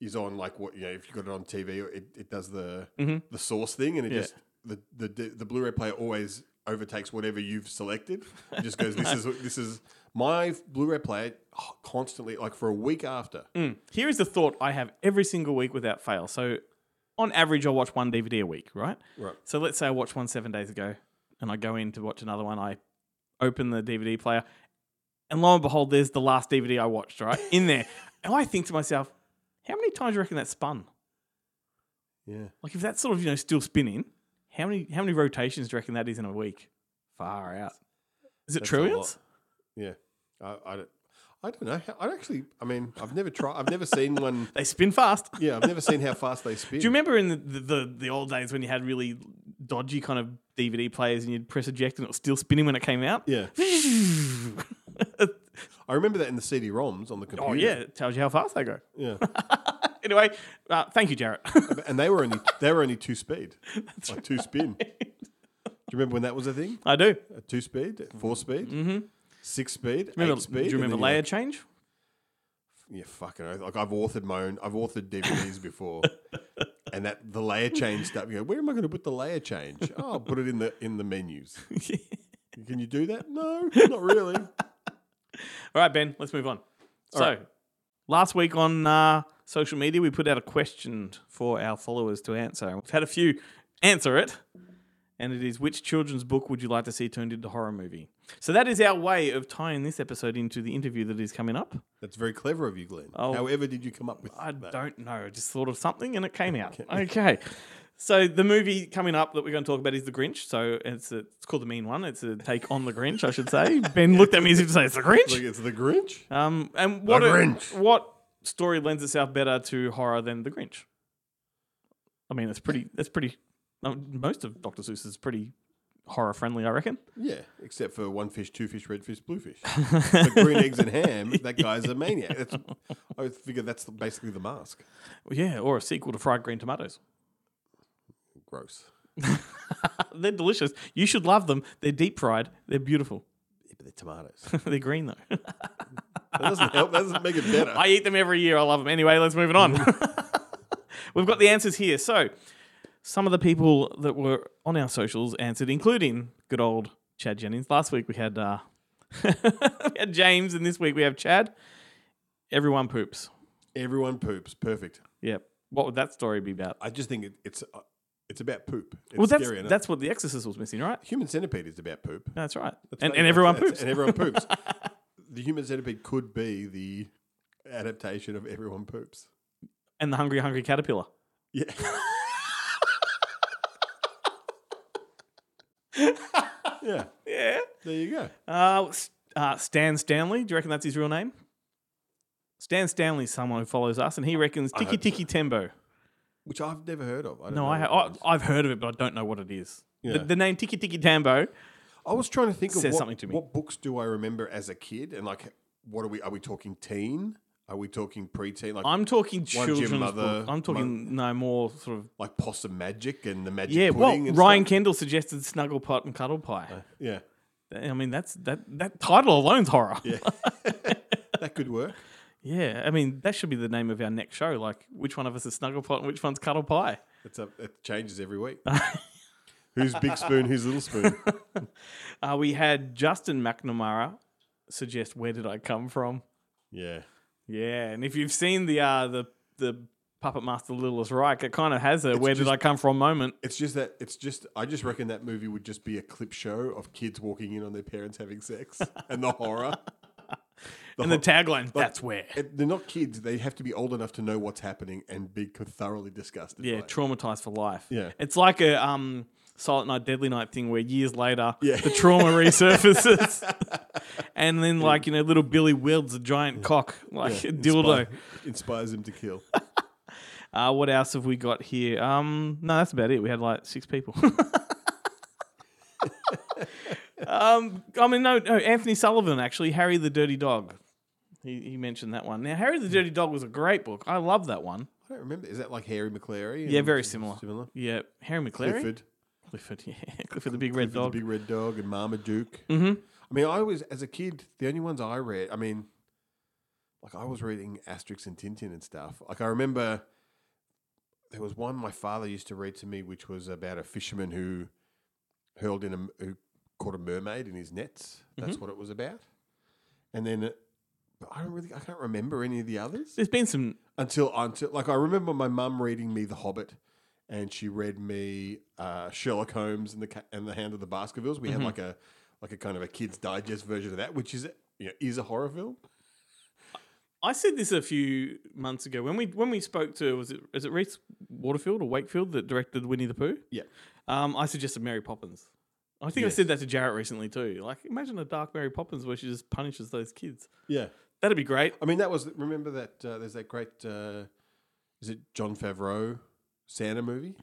is on like what you know if you got it on TV, it, it does the Mhm. the source thing, and it Yeah. just the, the the Blu-ray player always overtakes whatever you've selected. [laughs] It just goes, this is this is my Blu-ray player constantly like for a week after. Mm. Here is the thought I have every single week without fail. So, on average, I'll watch one DVD a week, right? Right. So let's say I watched one seven days ago, and I go in to watch another one. I open the DVD player, and lo and behold, there's the last DVD I watched, right [laughs] in there. and I think to myself, how many times do you reckon that spun? Yeah, Like if that's sort of you know still spinning, how many how many rotations do you reckon that is in a week? Far out. Is it That's trillions? yeah. I, I don't. I don't know. I actually. I mean, I've never tried. I've never seen [laughs] one. They spin fast. Yeah, I've never seen how fast they spin. Do you remember in the, the, the, old days when you had really dodgy kind of DVD players and you'd press eject and it was still spinning when it came out? Yeah, [laughs] I remember that in the CD-ROMs on the computer. oh yeah, it tells you how fast they go. yeah. [laughs] Anyway, uh, thank you, Jarrett. [laughs] and they were only they were only two speed, [laughs] like two spin. Do you remember when that was a thing? I do. A two speed, four speed, mm-hmm. six speed, Remember, eight speed. do you remember layer you're change? Yeah, fucking. oath. Like I've authored my own. I've authored DVDs before, [laughs] and that the layer change stuff. You go, where am I going to put the layer change? Oh, I'll put it in the in the menus. Can you do that? No, not really. All right, Ben, let's move on. So, last week on uh, social media, we put out a question for our followers to answer. We've had a few answer it, and it is which children's book would you like to see turned into a horror movie? So that is our way of tying this episode into the interview that is coming up. That's very clever of you, Glenn. Oh. However, did you come up with I that? don't know. I just thought of something and it came out. Okay. [laughs] So the movie coming up that we're going to talk about is The Grinch. So it's a, it's called The Mean One. It's a take on The Grinch, I should say. [laughs] Ben looked at me as if to say it's The Grinch. it's the Grinch. Um, and what a- Grinch. what story lends itself better to horror than The Grinch? I mean, it's pretty. That's pretty. Most of Dr. Seuss is pretty horror friendly, I reckon. Yeah, except for one fish, two fish, red fish, blue fish. [laughs] but green eggs and ham, that guy's a [laughs] maniac. That's, I figure that's basically the mask. Yeah, or a sequel to Fried Green Tomatoes. Gross. [laughs] They're delicious. You should love them. They're deep fried. They're beautiful. Yeah, but they're tomatoes. They're green though. That doesn't help. That doesn't make it better. I eat them every year. I love them. Anyway, let's move it on. [laughs] We've got the answers here. So, some of the people that were on our socials answered, including good old Chad Jennings. Last week we had uh, [laughs] we had James, and this week we have Chad. Everyone poops. Everyone poops. Perfect. Yep. What would that story be about? I just think it, it's uh, it's about poop. It's well, that's scary enough. that's what The Exorcist was missing, right? Human centipede is about poop. That's right. That's and and everyone poops. And everyone poops. [laughs] the human centipede could be the adaptation of everyone poops. and the hungry, hungry caterpillar. Yeah. [laughs] yeah. Yeah. There you go. Uh, uh, Stan Stanley. Do you reckon that's his real name? Stan Stanley's someone who follows us, and he reckons Tiki hope so. Tiki Tembo. Which I've never heard of. I don't no know I ha- I, i've heard of it, but I don't know what it is. The, Yeah. the name Tiki Tiki Tambo. I was trying to think of Says what, something to me. what books do I remember as a kid, and like, what are we? Are we talking teen? Are we talking preteen? Like, I'm talking children's Mother, book. I'm talking no more sort of. like possum magic and the magic Yeah, well, pudding. and Ryan stuff? Kendall suggested Snugglepot and Cuddlepie. Uh, yeah, I mean, that's that that title alone's horror. yeah, [laughs] that could work. Yeah, I mean, that should be the name of our next show. Like, which one of us is Snugglepot and which one's Cuddlepie? It's a, it changes every week. [laughs] who's big spoon? Who's little spoon? [laughs] Uh, we had Justin McNamara suggest "Where Did I Come From?" Yeah, Yeah, and if you've seen the uh, the the Puppet Master Littlest Reich, it kind of has a It's "Where Did I Come From?" moment. it's just that it's just. I just reckon that movie would just be a clip show of kids walking in on their parents having sex [laughs] and the horror. and the ho- tagline, "That's where." it- they're not kids. They have to be old enough to know what's happening and be thoroughly disgusted. Yeah, traumatized for life. Yeah. it's like a um, Silent Night, Deadly Night thing where years later Yeah. the trauma [laughs] resurfaces, and then like you know, little Billy wields a giant cock like a dildo. Inspire- inspires him to kill. [laughs] Uh, what else have we got here? Um, no, that's about it. We had like six people. [laughs] um, I mean, no, no, Anthony Sullivan actually, Harry the Dirty Dog. He, he mentioned that one. Now, Harry the Dirty Dog was a great book. I love that one. I don't remember. Is that like Hairy Maclary? Yeah, very similar. Similar. Yeah, Hairy Maclary. Clifford. Clifford, [laughs] yeah, Clifford the big red Clifford dog. the big red dog, and Marmaduke. mm-hmm. I mean, I was as a kid. The only ones I read. I mean, like I was reading Asterix and Tintin and stuff. Like I remember there was one my father used to read to me, which was about a fisherman who hurled in a who caught a mermaid in his nets. That's Mm-hmm. what it was about. And then, uh, but I don't really, I can't remember any of the others There's been some. until until like I remember my mum reading me The Hobbit, and she read me uh, Sherlock Holmes and the Ca- and the Hound of the Baskervilles. We Mm-hmm. had like a like a kind of a kids digest version of that, which is you know, is a horror film. I said this a few months ago when we when we spoke to was it is it Rhys Waterfield or Wakefield that directed Winnie the Pooh? Yeah, Um, I suggested Mary Poppins. I think I Yes. said that to Jarratt recently too. Like, imagine a dark Mary Poppins where she just punishes those kids. yeah. That'd be great. I mean, that was remember that uh, there's that great uh, is it Jon Favreau Santa movie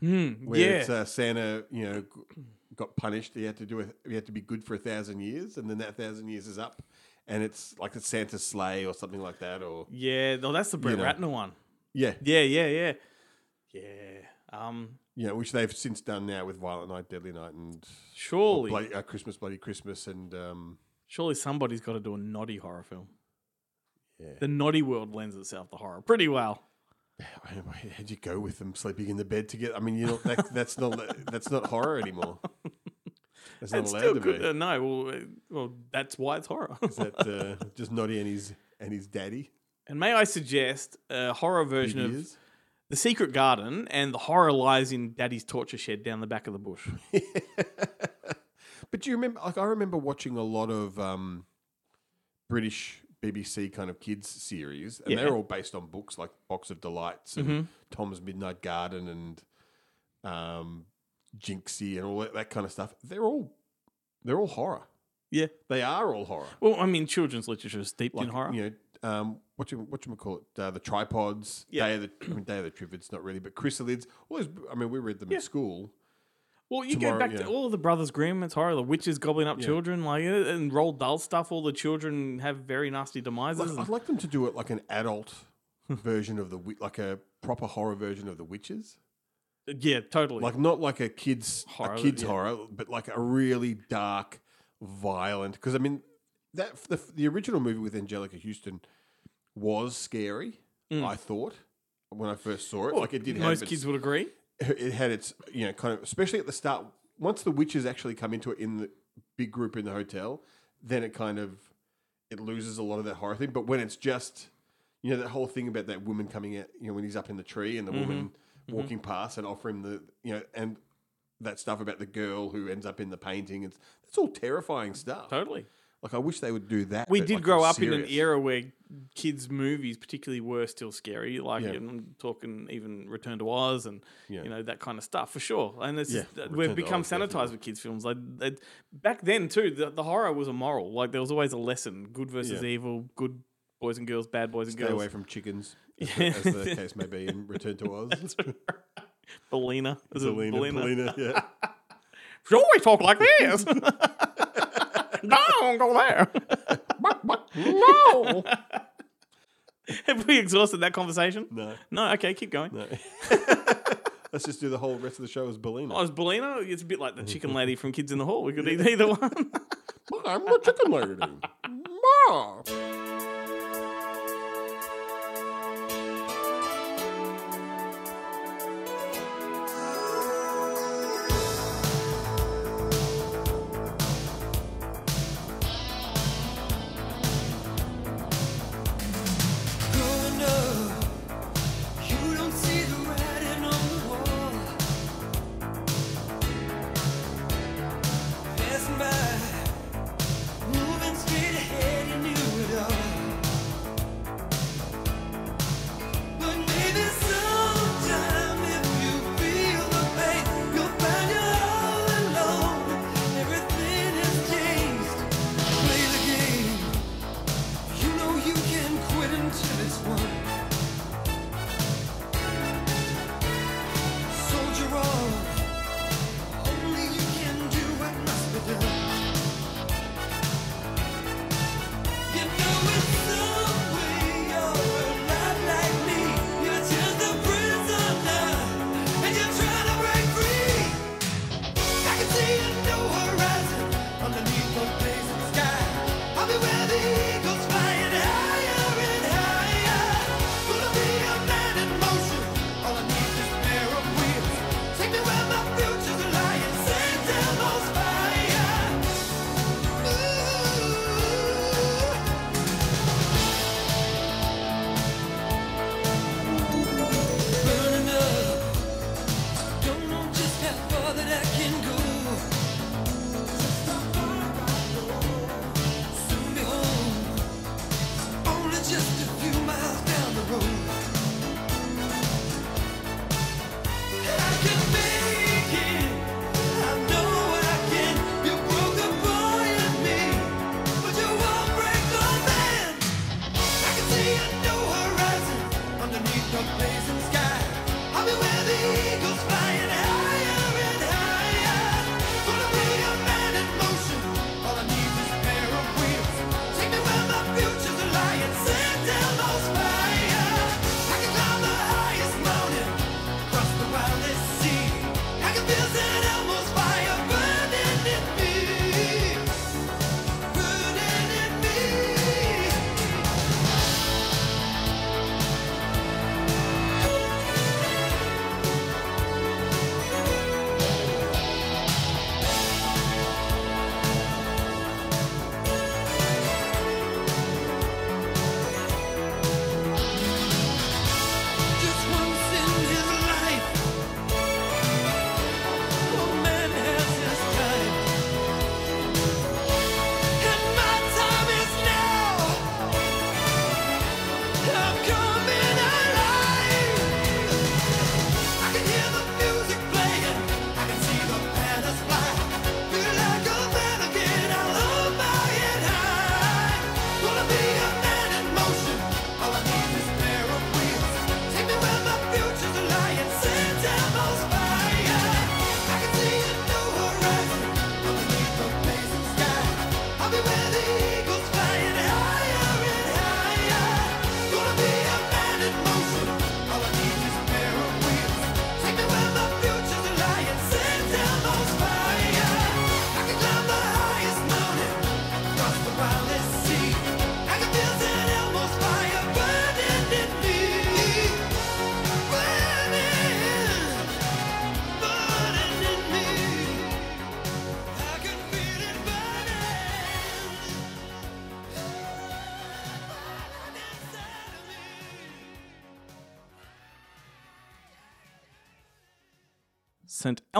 Hmm. where yeah. it's uh, Santa you know g- got punished. He had to do it. He had to be good for a thousand years, and then that thousand years is up, and it's like a Santa sleigh or something like that, or yeah. No, that's the Brett know. Ratner one. yeah, Yeah. Yeah. Yeah. Yeah. Um. Yeah, which they've since done now with Violent Night, Deadly Night, and Surely, Bloody, uh, Christmas, Bloody Christmas, and um, surely somebody's got to do a Noddy horror film. yeah. The Noddy world lends itself to horror pretty well. [sighs] How'd you go with them sleeping in the bed together? I mean, you know, that, that's not that's not horror anymore. That's not It's allowed to good. be. Uh, no, well, uh, well, that's why it's horror. Is that uh, [laughs] just Noddy and his and his daddy? And may I suggest a horror version of. The Secret Garden, and the horror lies in Daddy's torture shed down the back of the bush. [laughs] But do you remember? Like, I remember watching a lot of um, British BBC kind of kids series, and Yeah. they're all based on books like Box of Delights and Mhm. Tom's Midnight Garden and um, Jinxie and all that, that kind of stuff. They're all they're all horror. Yeah. They are all horror. Well, I mean, children's literature is steeped Like in horror. you know, um, what you what you call it? Uh, the tripods. Yeah. Day of the I mean, Day of the Triffids, not really, but chrysalids. All those. I mean, we read them Yeah. in school. Well, you Tomorrow, go back yeah. to all of the Brothers Grimm. It's horror. The witches gobbling up Yeah. children, like uh, and Roald Dahl stuff. All the children have very nasty demises. Like, I'd like them to do it like an adult [laughs] version of the like a proper horror version of the witches. yeah, totally. Like not like a kids Horror, a kids yeah. horror, but like a really dark, violent. Because I mean, that the the original movie with Anjelica Huston was scary. Mm. I thought when I first saw it, Well, like it did. most have kids would agree. It had its you know kind of especially at the start. Once the witches actually come into it in the big group in the hotel, then it kind of it loses a lot of that horror thing. But when it's just you know that whole thing about that woman coming out, you know, when he's up in the tree and the woman mm-hmm. Mm-hmm. walking past and offering the you know and that stuff about the girl who ends up in the painting. It's that's all terrifying stuff. Totally. Like I wish they would do that. We but, did like, grow up in an era where kids' movies, particularly, were still scary. Like Yeah. I'm talking even Return to Oz and Yeah. you know that kind of stuff for sure. And it's Yeah, just, we've become Oz, sanitized definitely. with kids' films. Like it, back then too, the, the horror was a moral. Like there was always a lesson: good versus evil, good boys and girls, bad boys and Stay girls. Stay away from chickens, [laughs] as, the, as the case may be in Return to Oz. Billina. Is it Billina? Yeah. [laughs] She always talk like this. [laughs] [laughs] Don't go there. no. [laughs] Have we exhausted that conversation? No, No. Okay, keep going. no. [laughs] Let's just do the whole rest of the show as Billina. Oh, is Billina? It's a bit like the chicken lady from Kids in the Hall. We could eat either one. I'm the chicken lady. Ma.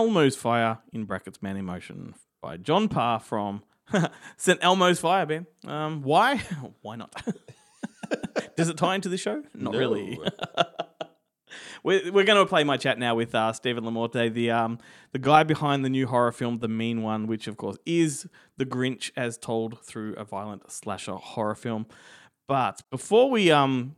Elmo's Fire in brackets Man in Motion by John Parr from [laughs] St. Elmo's Fire, Ben. Um, why? [laughs] why not? [laughs] Does it tie into the show? Not really. we're we're going to play my chat now with uh, Steven LaMorte, the um the guy behind the new horror film, The Mean One, which of course is The Grinch as told through a violent slasher horror film. But before we um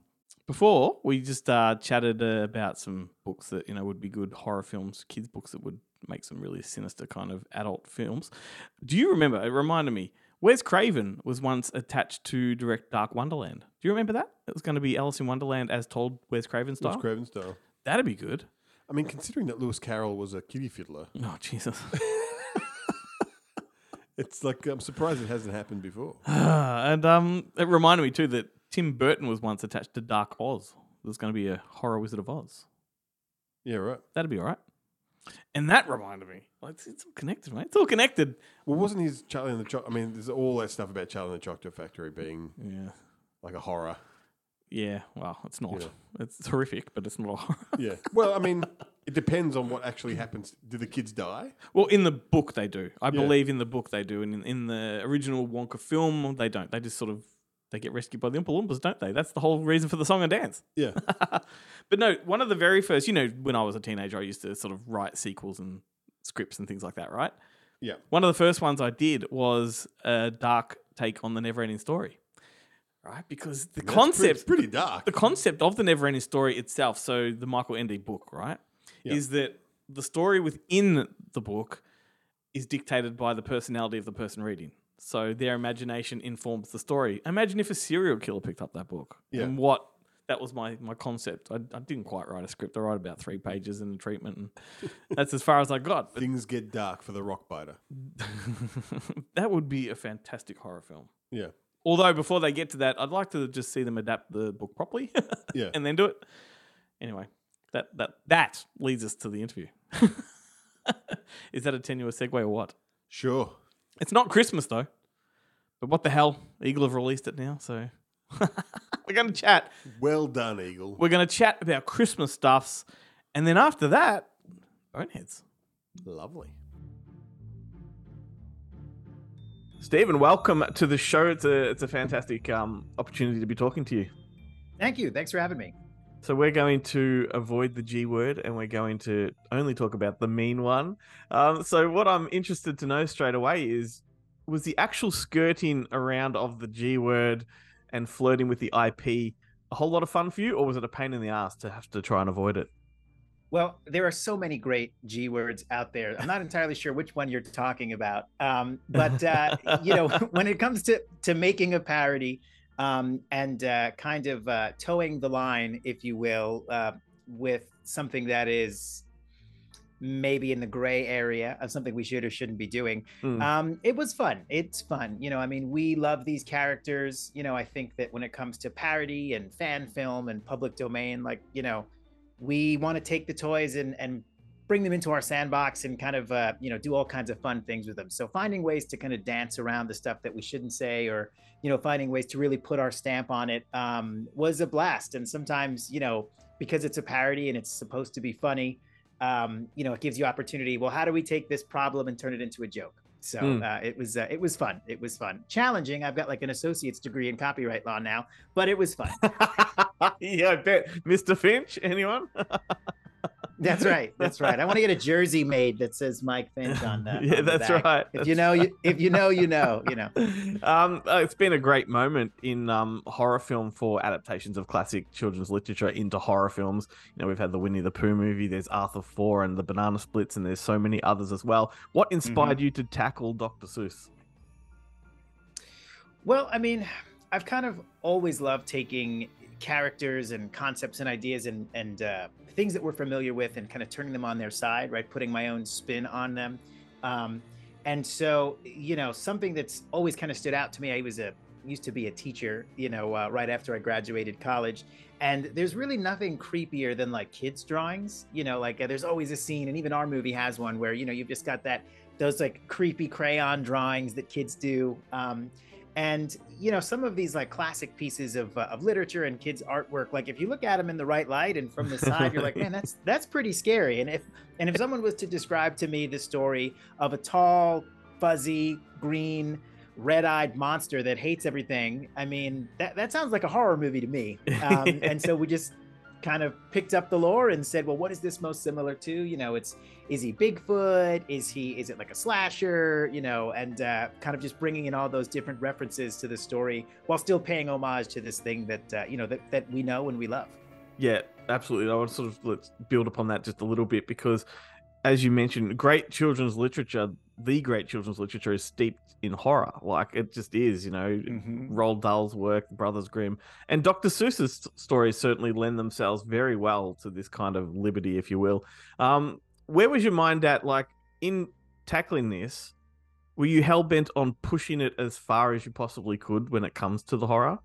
before we just uh, chatted uh, about some books that you know would be good horror films, kids books that would make some really sinister kind of adult films. Do you remember? It reminded me. Wes Craven was once attached to direct Dark Wonderland. Do you remember that? It was going to be Alice in Wonderland as told Wes Craven style. Lewis Craven style. That'd be good. I mean, considering that Lewis Carroll was a kitty fiddler, Oh Jesus! [laughs] [laughs] it's like I'm surprised it hasn't happened before. [sighs] and um, it reminded me too that Tim Burton was once attached to Dark Oz. There's going to be a horror Wizard of Oz. Yeah, right. That'd be all right. And that reminded me, like it's, it's all connected, mate. It's all connected. Well, wasn't his Charlie and the Chocolate? I mean, there's all that stuff about Charlie and the Chocolate Factory being Yeah. like a horror. Yeah, well, it's not. Yeah. It's horrific, but it's not a horror. [laughs] Yeah. Well, I mean, it depends on what actually happens. Do the kids die? well, in the book they do. I Yeah. believe in the book they do, and in, in the original Wonka film they don't. They just sort of they get rescued by the Oompa Loompas, don't they? That's the whole reason for the song and dance. Yeah. [laughs] but no, one of the very first, you know, when I was a teenager, I used to sort of write sequels and scripts and things like that, right? Yeah. One of the first ones I did was a dark take on the Neverending Story, right? Because the That's concept, pretty, pretty dark. the concept of the Neverending Story itself, so the Michael Ende book, right, Yeah. is that the story within the book is dictated by the personality of the person reading. So their imagination informs the story. Imagine if a serial killer picked up that book Yeah. and what that was my my concept. I, I didn't quite write a script. I wrote about three pages in the treatment, and [laughs] that's as far as I got. Things get dark for the rock biter. [laughs] that would be a fantastic horror film. Yeah. Although before they get to that, I'd like to just see them adapt the book properly. [laughs] Yeah. and then do it. Anyway, that that that leads us to the interview. Is that a tenuous segue or what? Sure. It's not Christmas though. But what the hell? Eagle have released it now, so [laughs] we're going to chat. Well done, Eagle. We're going to chat about Christmas stuffs, and then after that, boneheads. Lovely. Steven, welcome to the show. It's a it's a fantastic um, opportunity to be talking to you. Thank you. Thanks for having me. So we're going to avoid the G word, and we're going to only talk about the mean one. Um, so what I'm interested to know straight away is, was the actual skirting around of the G word and flirting with the IP a whole lot of fun for you, or was it a pain in the ass to have to try and avoid it? Well, there are so many great G words out there. I'm not entirely sure which one you're talking about. Um, but uh, you know, [laughs] when it comes to to making a parody um, and uh, kind of uh, toeing the line, if you will, uh, with something that is maybe in the gray area of something we should or shouldn't be doing. Hmm. Um, it was fun. It's fun. You know, I mean, we love these characters. You know, I think that when it comes to parody and fan film and public domain, like, you know, we want to take the toys and, and bring them into our sandbox and kind of, uh, you know, do all kinds of fun things with them. So finding ways to kind of dance around the stuff that we shouldn't say or, you know, finding ways to really put our stamp on it um, was a blast. And sometimes, you know, because it's a parody and it's supposed to be funny, um, you know, it gives you opportunity. Well, how do we take this problem and turn it into a joke? So Hmm. uh, it was uh, it was fun. It was fun. Challenging. I've got like an associate's degree in copyright law now, but it was fun. [laughs] yeah, I bet. Mr. Finch, anyone? [laughs] That's right. That's right. I want to get a jersey made that says Mike Finch on that. [laughs] yeah, that's right. If you know, you if you know, you know. You know. [laughs] um, uh, it's been a great moment in um, horror film for adaptations of classic children's literature into horror films. You know, we've had the Winnie the Pooh movie, there's Arthur Four and the Banana Splits, and there's so many others as well. What inspired you to tackle Dr. Seuss? Well, I mean, I've kind of always loved taking characters and concepts and ideas and and uh, things that we're familiar with and kind of turning them on their side, right? Putting my own spin on them. Um, and so, you know, something that's always kind of stood out to me. I was a used to be a teacher, you know, uh, right after I graduated college. And there's really nothing creepier than like kids' drawings. You know, like uh, there's always a scene, and even our movie has one where you know you've just got that those like creepy crayon drawings that kids do. Um, And you know, some of these like classic pieces of, uh, of literature and kids artwork, like if you look at them in the right light and from the side, you're like, [laughs] man, that's that's pretty scary. And if and if someone was to describe to me the story of a tall, fuzzy, green, red-eyed monster that hates everything, I mean, that that sounds like a horror movie to me. [laughs] Um, and so we just kind of picked up the lore and said, well, what is this most similar to? You know, it's is he Bigfoot? Is he is it like a slasher? You know, and uh, kind of just bringing in all those different references to the story while still paying homage to this thing that uh, you know that that we know and we love. Yeah, absolutely. I want to sort of let's build upon that just a little bit because, as you mentioned, great children's literature, the great children's literature is steeped in horror. Like it just is, you know. Roald Dahl's work, Brothers Grimm, and Dr. Seuss's st- stories certainly lend themselves very well to this kind of liberty, if you will. Um, where was your mind at, like in tackling this? Were you hell bent on pushing it as far as you possibly could when it comes to the horror?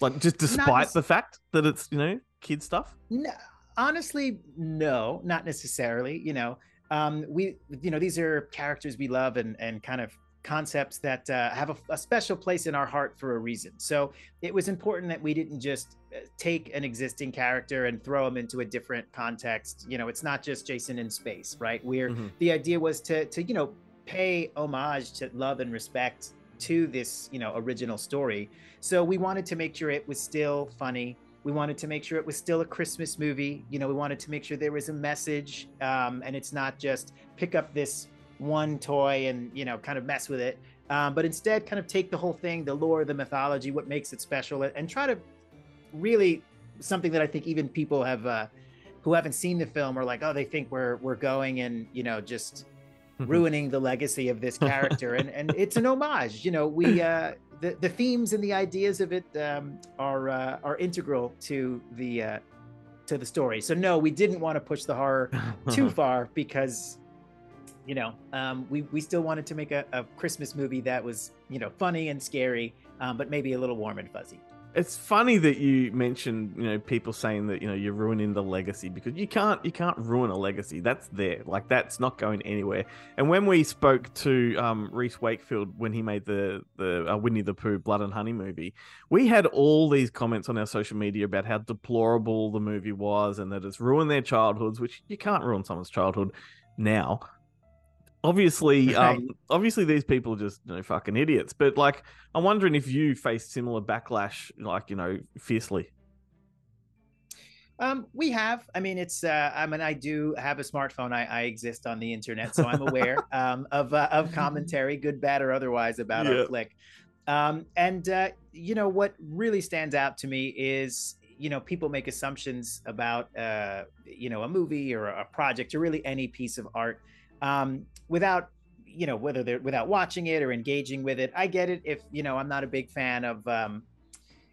Like just despite nec- the fact that it's you know kid stuff. No, honestly, no, not necessarily. You know, um, we, you know, these are characters we love and and kind of concepts that uh, have a, a special place in our heart for a reason. So it was important that we didn't just uh, take an existing character and throw him into a different context. You know, it's not just Jason in space, right? We're Mhm. the idea was to to you know pay homage to love and respect to this you know original story so we wanted to make sure it was still funny we wanted to make sure it was still a christmas movie. You know we wanted to make sure there was a message um, and it's not just pick up this one toy and you know kind of mess with it um, but instead kind of take the whole thing the lore the mythology what makes it special and try to really something that i think even people have uh, who haven't seen the film are like oh they think we're we're going and you know just ruining the legacy of this character. And and it's an homage. You know we uh the, the themes and the ideas of it um are uh, are integral to the uh to the story. So no we didn't want to push the horror [laughs] too far because you know um we we still wanted to make a, a christmas movie that was you know funny and scary um, but maybe a little warm and fuzzy It's funny that you mentioned, you know, people saying that you know you're ruining the legacy because you can't you can't ruin a legacy. That's there, like that's not going anywhere. And when we spoke to um, Rhys Wakefield when he made the the uh, Winnie the Pooh Blood and Honey movie, we had all these comments on our social media about how deplorable the movie was and that it's ruined their childhoods, which you can't ruin someone's childhood now. Obviously, [laughs] Right. um, obviously these people are just you know fucking idiots. But like, I'm wondering if you faced similar backlash, like you know, fiercely. Um, we have. I mean, it's. Uh, I mean, I do have a smartphone. I, I exist on the internet, so I'm aware [laughs] um, of uh, of commentary, good, bad, or otherwise, about Yeah. our flick. Um, and uh, you know what really stands out to me is you know people make assumptions about uh, you know a movie or a project or really any piece of art um, without you know whether they're without watching it or engaging with it. I get it if you know I'm not a big fan of. Um,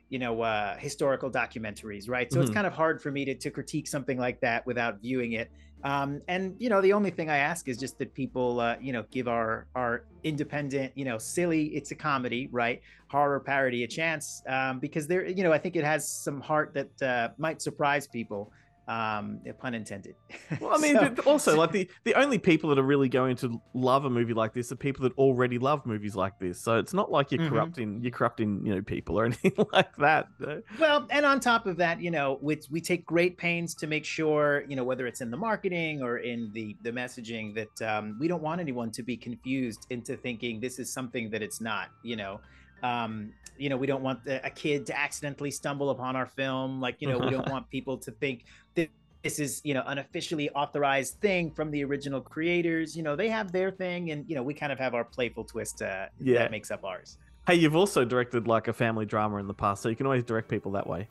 you know uh historical documentaries right so it's Mhm. kind of hard for me to, to critique something like that without viewing it um and you know the only thing i ask is just that people uh you know give our our independent you know silly it's a comedy right horror parody a chance um because there you know i think it has some heart that uh might surprise people um pun intended Well, I [laughs] mean, So- also like the the only people that are really going to love a movie like this are people that already love movies like this. So it's not like you're Mhm. corrupting you're corrupting you know people or [laughs] anything like that. Well, and on top of that, you know, we, we take great pains to make sure, you know, whether it's in the marketing or in the the messaging, that um, we don't want anyone to be confused into thinking this is something that it's not. You know, um, you know, we don't want a kid to accidentally stumble upon our film. Like, you know, we don't [laughs] want people to think that this is, you know, an officially authorized thing from the original creators. You know, they have their thing, and you know, we kind of have our playful twist uh, Yeah. that makes up ours. Hey, you've also directed like a family drama in the past, so you can always direct people that way.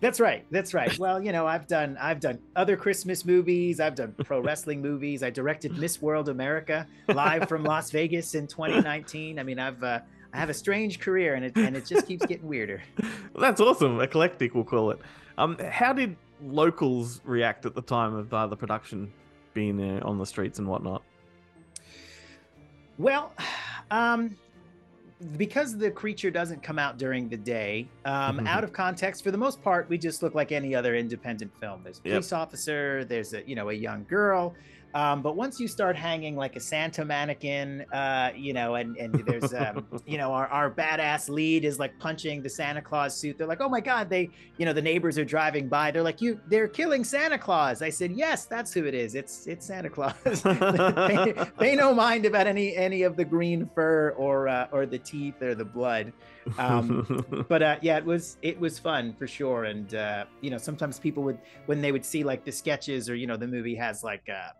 That's right. That's right. Well, you know, I've done I've done other Christmas movies. I've done pro wrestling movies. I directed Miss World America live from Las Vegas in 2019. I mean, I've uh, I have a strange career, and it and it just keeps getting weirder. [laughs] Well, that's awesome. Eclectic, we'll call it. Um, how did locals react at the time of uh, the production being uh, on the streets and whatnot? Well, [sighs] um, because the creature doesn't come out during the day, um, Mhm. out of context, for the most part, we just look like any other independent film. There's a Yep. police officer, there's a you know a young girl, Um, but once you start hanging like a Santa mannequin, uh, you know, and and there's um, [laughs] you know our, our badass lead is like punching the Santa Claus suit. They're like, oh my god, they you know the neighbors are driving by. They're like, you they're killing Santa Claus. I said, yes, that's who it is. It's it's Santa Claus. pay, pay no mind about any any of the green fur or uh, or the teeth or the blood. Um, [laughs] but uh, yeah, it was it was fun for sure. And uh, you know, sometimes people would when they would see like the sketches or you know the movie has like uh,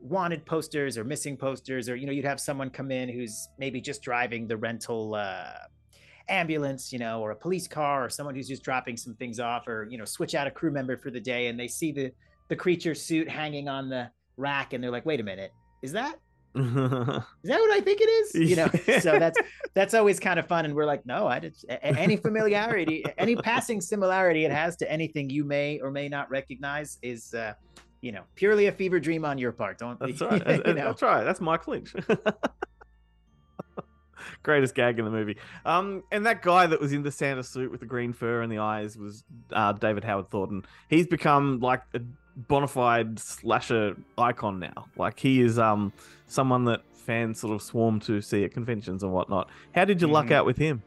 wanted posters or missing posters or you know you'd have someone come in who's maybe just driving the rental uh, ambulance, you know, or a police car or someone who's just dropping some things off or you know switch out a crew member for the day and they see the the creature suit hanging on the rack and they're like, wait a minute, is that [laughs] is that what I think it is? You know, so that's that's always kind of fun. And we're like, no, I just any familiarity, any passing similarity it has to anything you may or may not recognize is, uh, you know, purely a fever dream on your part. Don't That's right. [laughs] you That's, know? that's right. That's Mike Lynch. [laughs] Greatest gag in the movie. Um, and that guy that was in the Santa suit with the green fur and the eyes was uh, David Howard Thornton. He's become like a bona fide slasher icon now. Like he is um someone that fans sort of swarm to see at conventions and whatnot. How did you luck Mhm. out with him?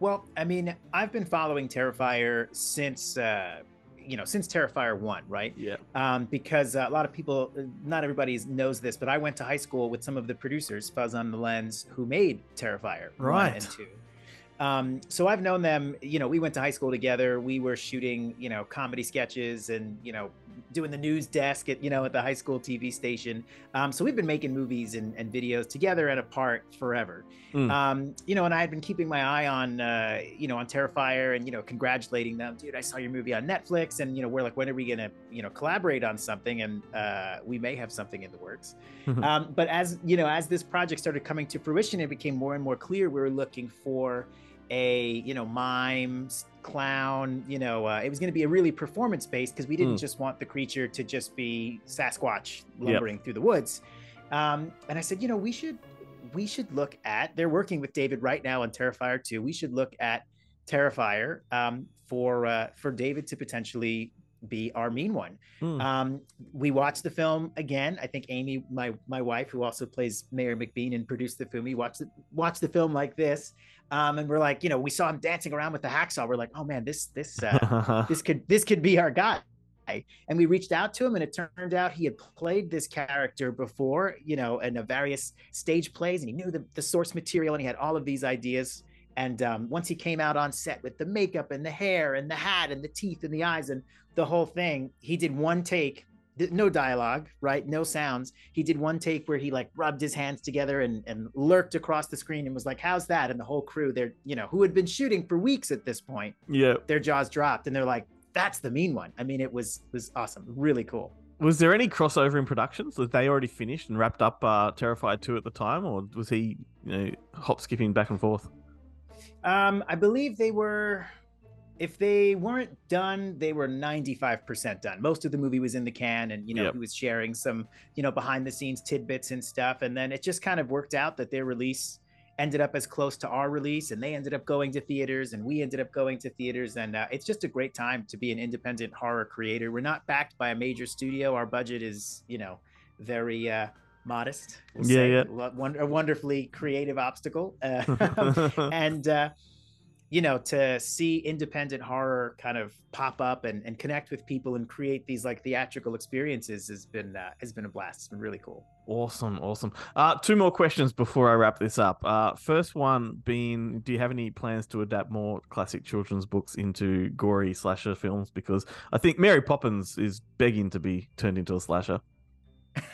Well, I mean, I've been following Terrifier since, uh, you know, since Terrifier one, right? Yeah. um, because uh, a lot of people, not everybody knows this, but I went to high school with some of the producers, Fuzz on the Lens, who made Terrifier one Right. and two. Um, so I've known them. You know, we went to high school together. We were shooting, you know, comedy sketches and you know, doing the news desk at you know at the high school TV station. Um, so we've been making movies and, and videos together and apart forever. Mm. Um, you know, and I had been keeping my eye on, uh, you know, on Terrifier and you know, congratulating them, dude. I saw your movie on Netflix, and you know, we're like, when are we gonna, you know, collaborate on something? And uh, we may have something in the works. um, but as you know, as this project started coming to fruition, it became more and more clear we were looking for a, you know, mime clown. You know, uh, it was going to be a really performance based because we didn't Mm. just want the creature to just be Sasquatch lumbering through the woods. Um, and I said, you know, we should we should look at. They're working with David right now on Terrifier 2. We should look at Terrifier um, for uh, for David to potentially be our mean one. Hmm. Um, we watched the film again. I think Amy, my my wife, who also plays Mayor McBean and produced the film, we watched the, watched the film like this, um, and we're like, you know, we saw him dancing around with the hacksaw. We're like, oh man, this this uh, [laughs] this could this could be our guy and we reached out to him and it turned out he had played this character before you know in a various stage plays and he knew the, the source material and he had all of these ideas and um, once he came out on set with the makeup and the hair and the hat and the teeth and the eyes and the whole thing he did one take no dialogue right no sounds he did one take where he like rubbed his hands together and, and lurked across the screen and was like how's that and the whole crew they're you know who had been shooting for weeks at this point yeah. their jaws dropped and they're like that's the mean one i mean it was was awesome really cool Was there any crossover in productions? That they already finished and wrapped up uh, Terrifier 2 at the time? Or was he, you know, hop skipping back and forth? um i believe they were if they weren't done they were 95% done most of the movie was in the can and you know Yep. he was sharing some you know behind the scenes tidbits and stuff and then it just kind of worked out that their release ended up as close to our release and they ended up going to theaters and we ended up going to theaters and uh, it's just a great time to be an independent horror creator we're not backed by a major studio our budget is you know very uh modest we'll Yeah, say. yeah. A wonderfully creative obstacle uh, [laughs] and uh you know to see independent horror kind of pop up and, and connect with people and create these like theatrical experiences has been uh, has been a blast it's been really cool Awesome, awesome. Uh, two more questions before I wrap this up. Uh, first one being, do you have any plans to adapt more classic children's books into gory slasher films? Because I think Mary Poppins is begging to be turned into a slasher.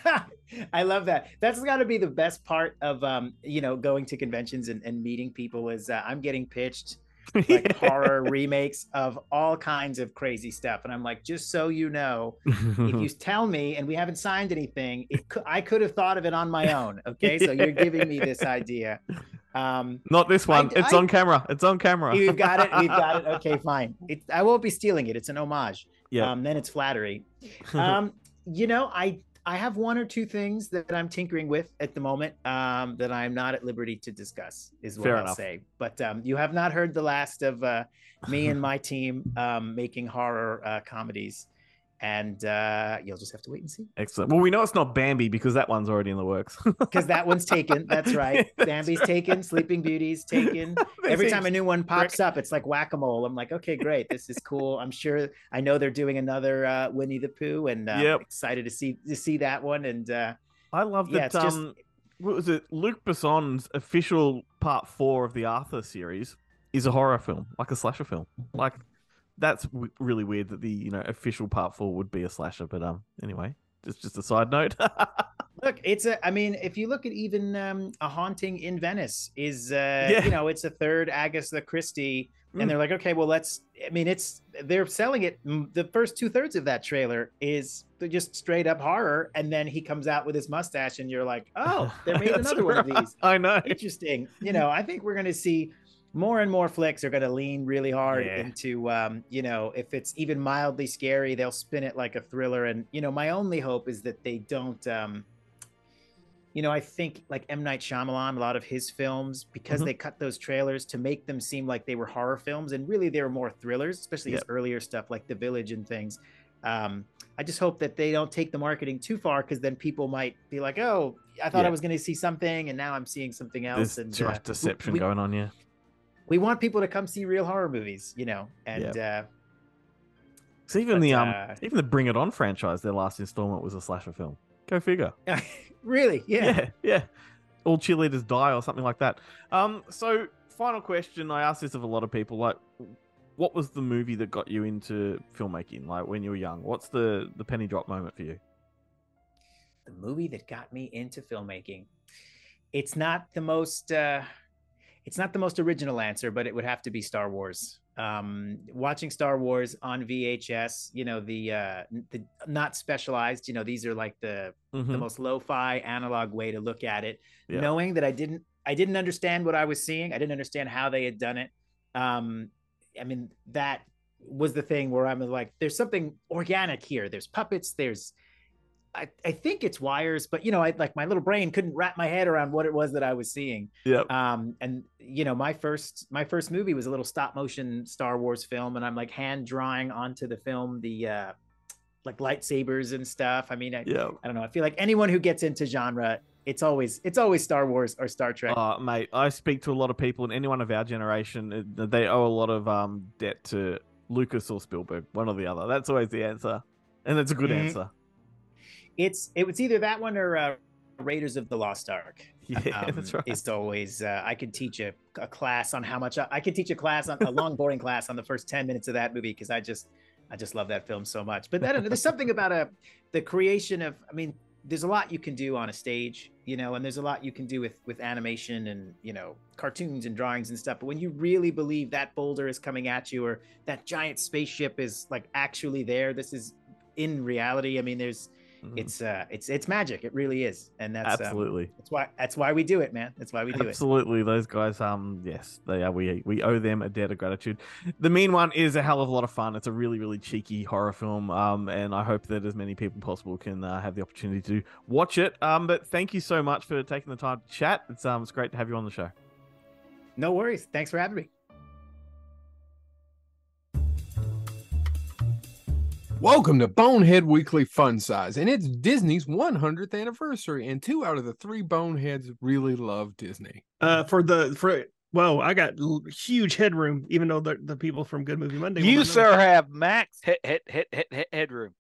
[laughs] I love that. That's got to be the best part of um, you know, going to conventions and, and meeting people is uh, I'm getting pitched [laughs] like horror remakes of all kinds of crazy stuff, and I'm like, just so you know, if you [laughs] tell me and we haven't signed anything, it cou- I could have thought of it on my own. [laughs] Okay, so you're giving me this idea. Um, Not this one. I- it's I- on camera. It's on camera. we've got it. We've got it. Okay, fine. It, I won't be stealing it. It's an homage. Yeah. Um, then it's flattery. Um, you know, I I have one or two things that I'm tinkering with at the moment um, that I'm not at liberty to discuss. Is what Fair I'll enough. say. But um, you have not heard the last of uh, me and my [laughs] team um, making horror uh, comedies. And uh, you'll just have to wait and see. Excellent. Well, we know it's not Bambi because that one's already in the works. [laughs] Because that one's taken. That's [laughs] right. That's Bambi's right. taken. Sleeping Beauty's [laughs] taken. Every time a new one pops up, it's like whack a mole. I'm like, okay, great. This is cool. I'm sure. I know they're doing another uh, Winnie the Pooh, and uh, Yep. I'm excited to see to see that one. And uh, I love Yeah, that. it's just- um, what was it? Luc Besson's official part four of the Arthur series is a horror film, like a slasher film. Like that's w- really weird that the you know official part four would be a slasher. But um, anyway, just just a side note. [laughs] Look, it's a. I mean, if you look at even um, a haunting in Venice, is uh, Yeah. you know, it's a third Agatha Christie, Mm. and they're like, okay, well, let's. I mean, it's they're selling it. mm, The first two thirds of that trailer is just straight up horror, and then he comes out with his mustache, and you're like, oh, [laughs] they made another one of these. I know. Interesting. You know, I think we're going to see more and more flicks are going to lean really hard Yeah. into um, you know, if it's even mildly scary, they'll spin it like a thriller. And you know, my only hope is that they don't. um you know, I think like M Night Shyamalan, a lot of his films, because Mhm. they cut those trailers to make them seem like they were horror films, and really they were more thrillers, especially his earlier stuff like The Village and things. Um, I just hope that they don't take the marketing too far, because then people might be like, "Oh, I thought Yeah. I was going to see something, and now I'm seeing something else." There's and too uh, much deception we, going on. Yeah. We want people to come see real horror movies, you know, and So even But, the um, uh, even the Bring It On franchise, their last installment was a slasher film. Go figure. uh, [laughs] really, yeah. yeah, yeah. All cheerleaders die or something like that. Um, so final question. I asked this of a lot of people. Like, what was the movie that got you into filmmaking? Like when you were young, what's the the penny drop moment for you? the movie that got me into filmmaking. It's not the most uh it's not the most original answer, but it would have to be Star Wars. Um watching Star Wars on VHS, you know, the uh the not specialized, you know, these are like the the Mhm. most lo-fi analog way to look at it Yeah. knowing that i didn't i didn't understand what i was seeing i didn't understand how they had done it um i mean that was the thing where i'm like there's something organic here there's puppets there's I, I think it's wires, but you know, I like my little brain couldn't wrap my head around what it was that I was seeing. Yep. Um, and you know, my first my first movie was a little stop motion Star Wars film, and I'm like hand drawing onto the film the uh like lightsabers and stuff. I mean, I, Yeah. I don't know. I feel like anyone who gets into genre, it's always it's always Star Wars or Star Trek. Oh, mate, I speak to a lot of people, and anyone of our generation, they owe a lot of um debt to Lucas or Spielberg, one or the other. That's always the answer, and it's a good Mhm. answer. It's it was either that one or uh, Raiders of the Lost Ark. [laughs] Yeah, um, that's right. It's always uh, I could teach a, a class on how much I, I could teach a class on a [laughs] long boring class on the first ten minutes of that movie because I just I just love that film so much. But then there's something about a the creation of I mean there's a lot you can do on a stage, you know, and there's a lot you can do with with animation and you know cartoons and drawings and stuff. But when you really believe that boulder is coming at you or that giant spaceship is like actually there, this is in reality. I mean, there's Mhm. it's uh it's it's magic. It really is, and that's um, Absolutely. that's why that's why we do it, man. That's why we do it. Absolutely, those guys. Um, yes, they are. We we owe them a debt of gratitude. The Mean One is a hell of a lot of fun. It's a really really cheeky horror film. Um, and I hope that as many people possible can uh, have the opportunity to watch it. Um, but thank you so much for taking the time to chat. It's um, it's great to have you on the show. No worries. Thanks for having me. Welcome to Bonehead Weekly Fun Size, and it's Disney's 100th anniversary, and two out of the three Boneheads really love Disney. uh for the for well i got l- huge headroom even though the, the people from good movie monday You, not know. sir, have max head, head, head, head, head, headroom.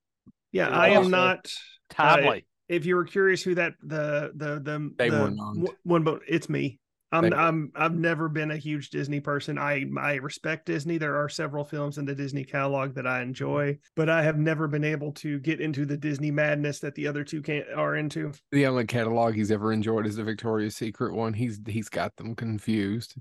yeah You're i am not Timely. if you were curious who that the the the, Dave the Warnond. one- one but it's me I'm Thank you. I'm I've never been a huge Disney person. I I respect Disney. There are several films in the Disney catalog that I enjoy, but I have never been able to get into the Disney madness that the other two can are into. The only catalog he's ever enjoyed is the Victoria's Secret one. He's he's got them confused.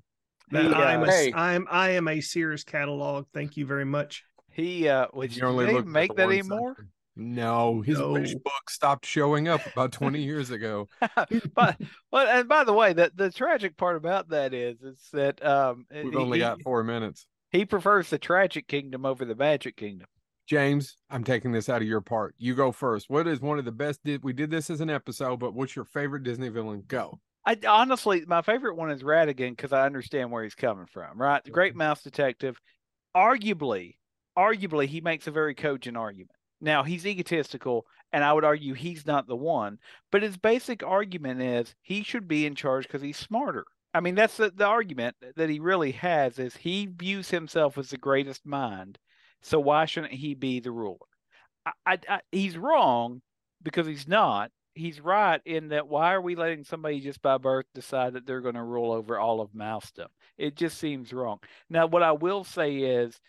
That He, I'm uh, a, hey. I'm I am a Sears catalog. Thank you very much. He uh, which You only look make that anymore? section. No, his wish book stopped showing up about [laughs] 20 years ago. but well, and by the way, the the tragic part about that is, is that um, We've he, only got four minutes. he prefers the tragic kingdom over the magic kingdom. James, I'm taking this out of your part. You go first. What is one of the best? Di- we did this as an episode, but what's your favorite Disney villain? Go. I honestly, my favorite one is Ratigan because I understand where he's coming from. Right, the. Great Mouse Detective. Arguably, arguably, he makes a very cogent argument. Now he's egotistical, and I would argue he's not the one. But his basic argument is he should be in charge because he's smarter. I mean, that's the, the argument that he really has is he views himself as the greatest mind. So why shouldn't he be the ruler? I, I, I, he's wrong because he's not. He's right in that why are we letting somebody just by birth decide that they're going to rule over all of Mousedom? It just seems wrong. Now, what I will say is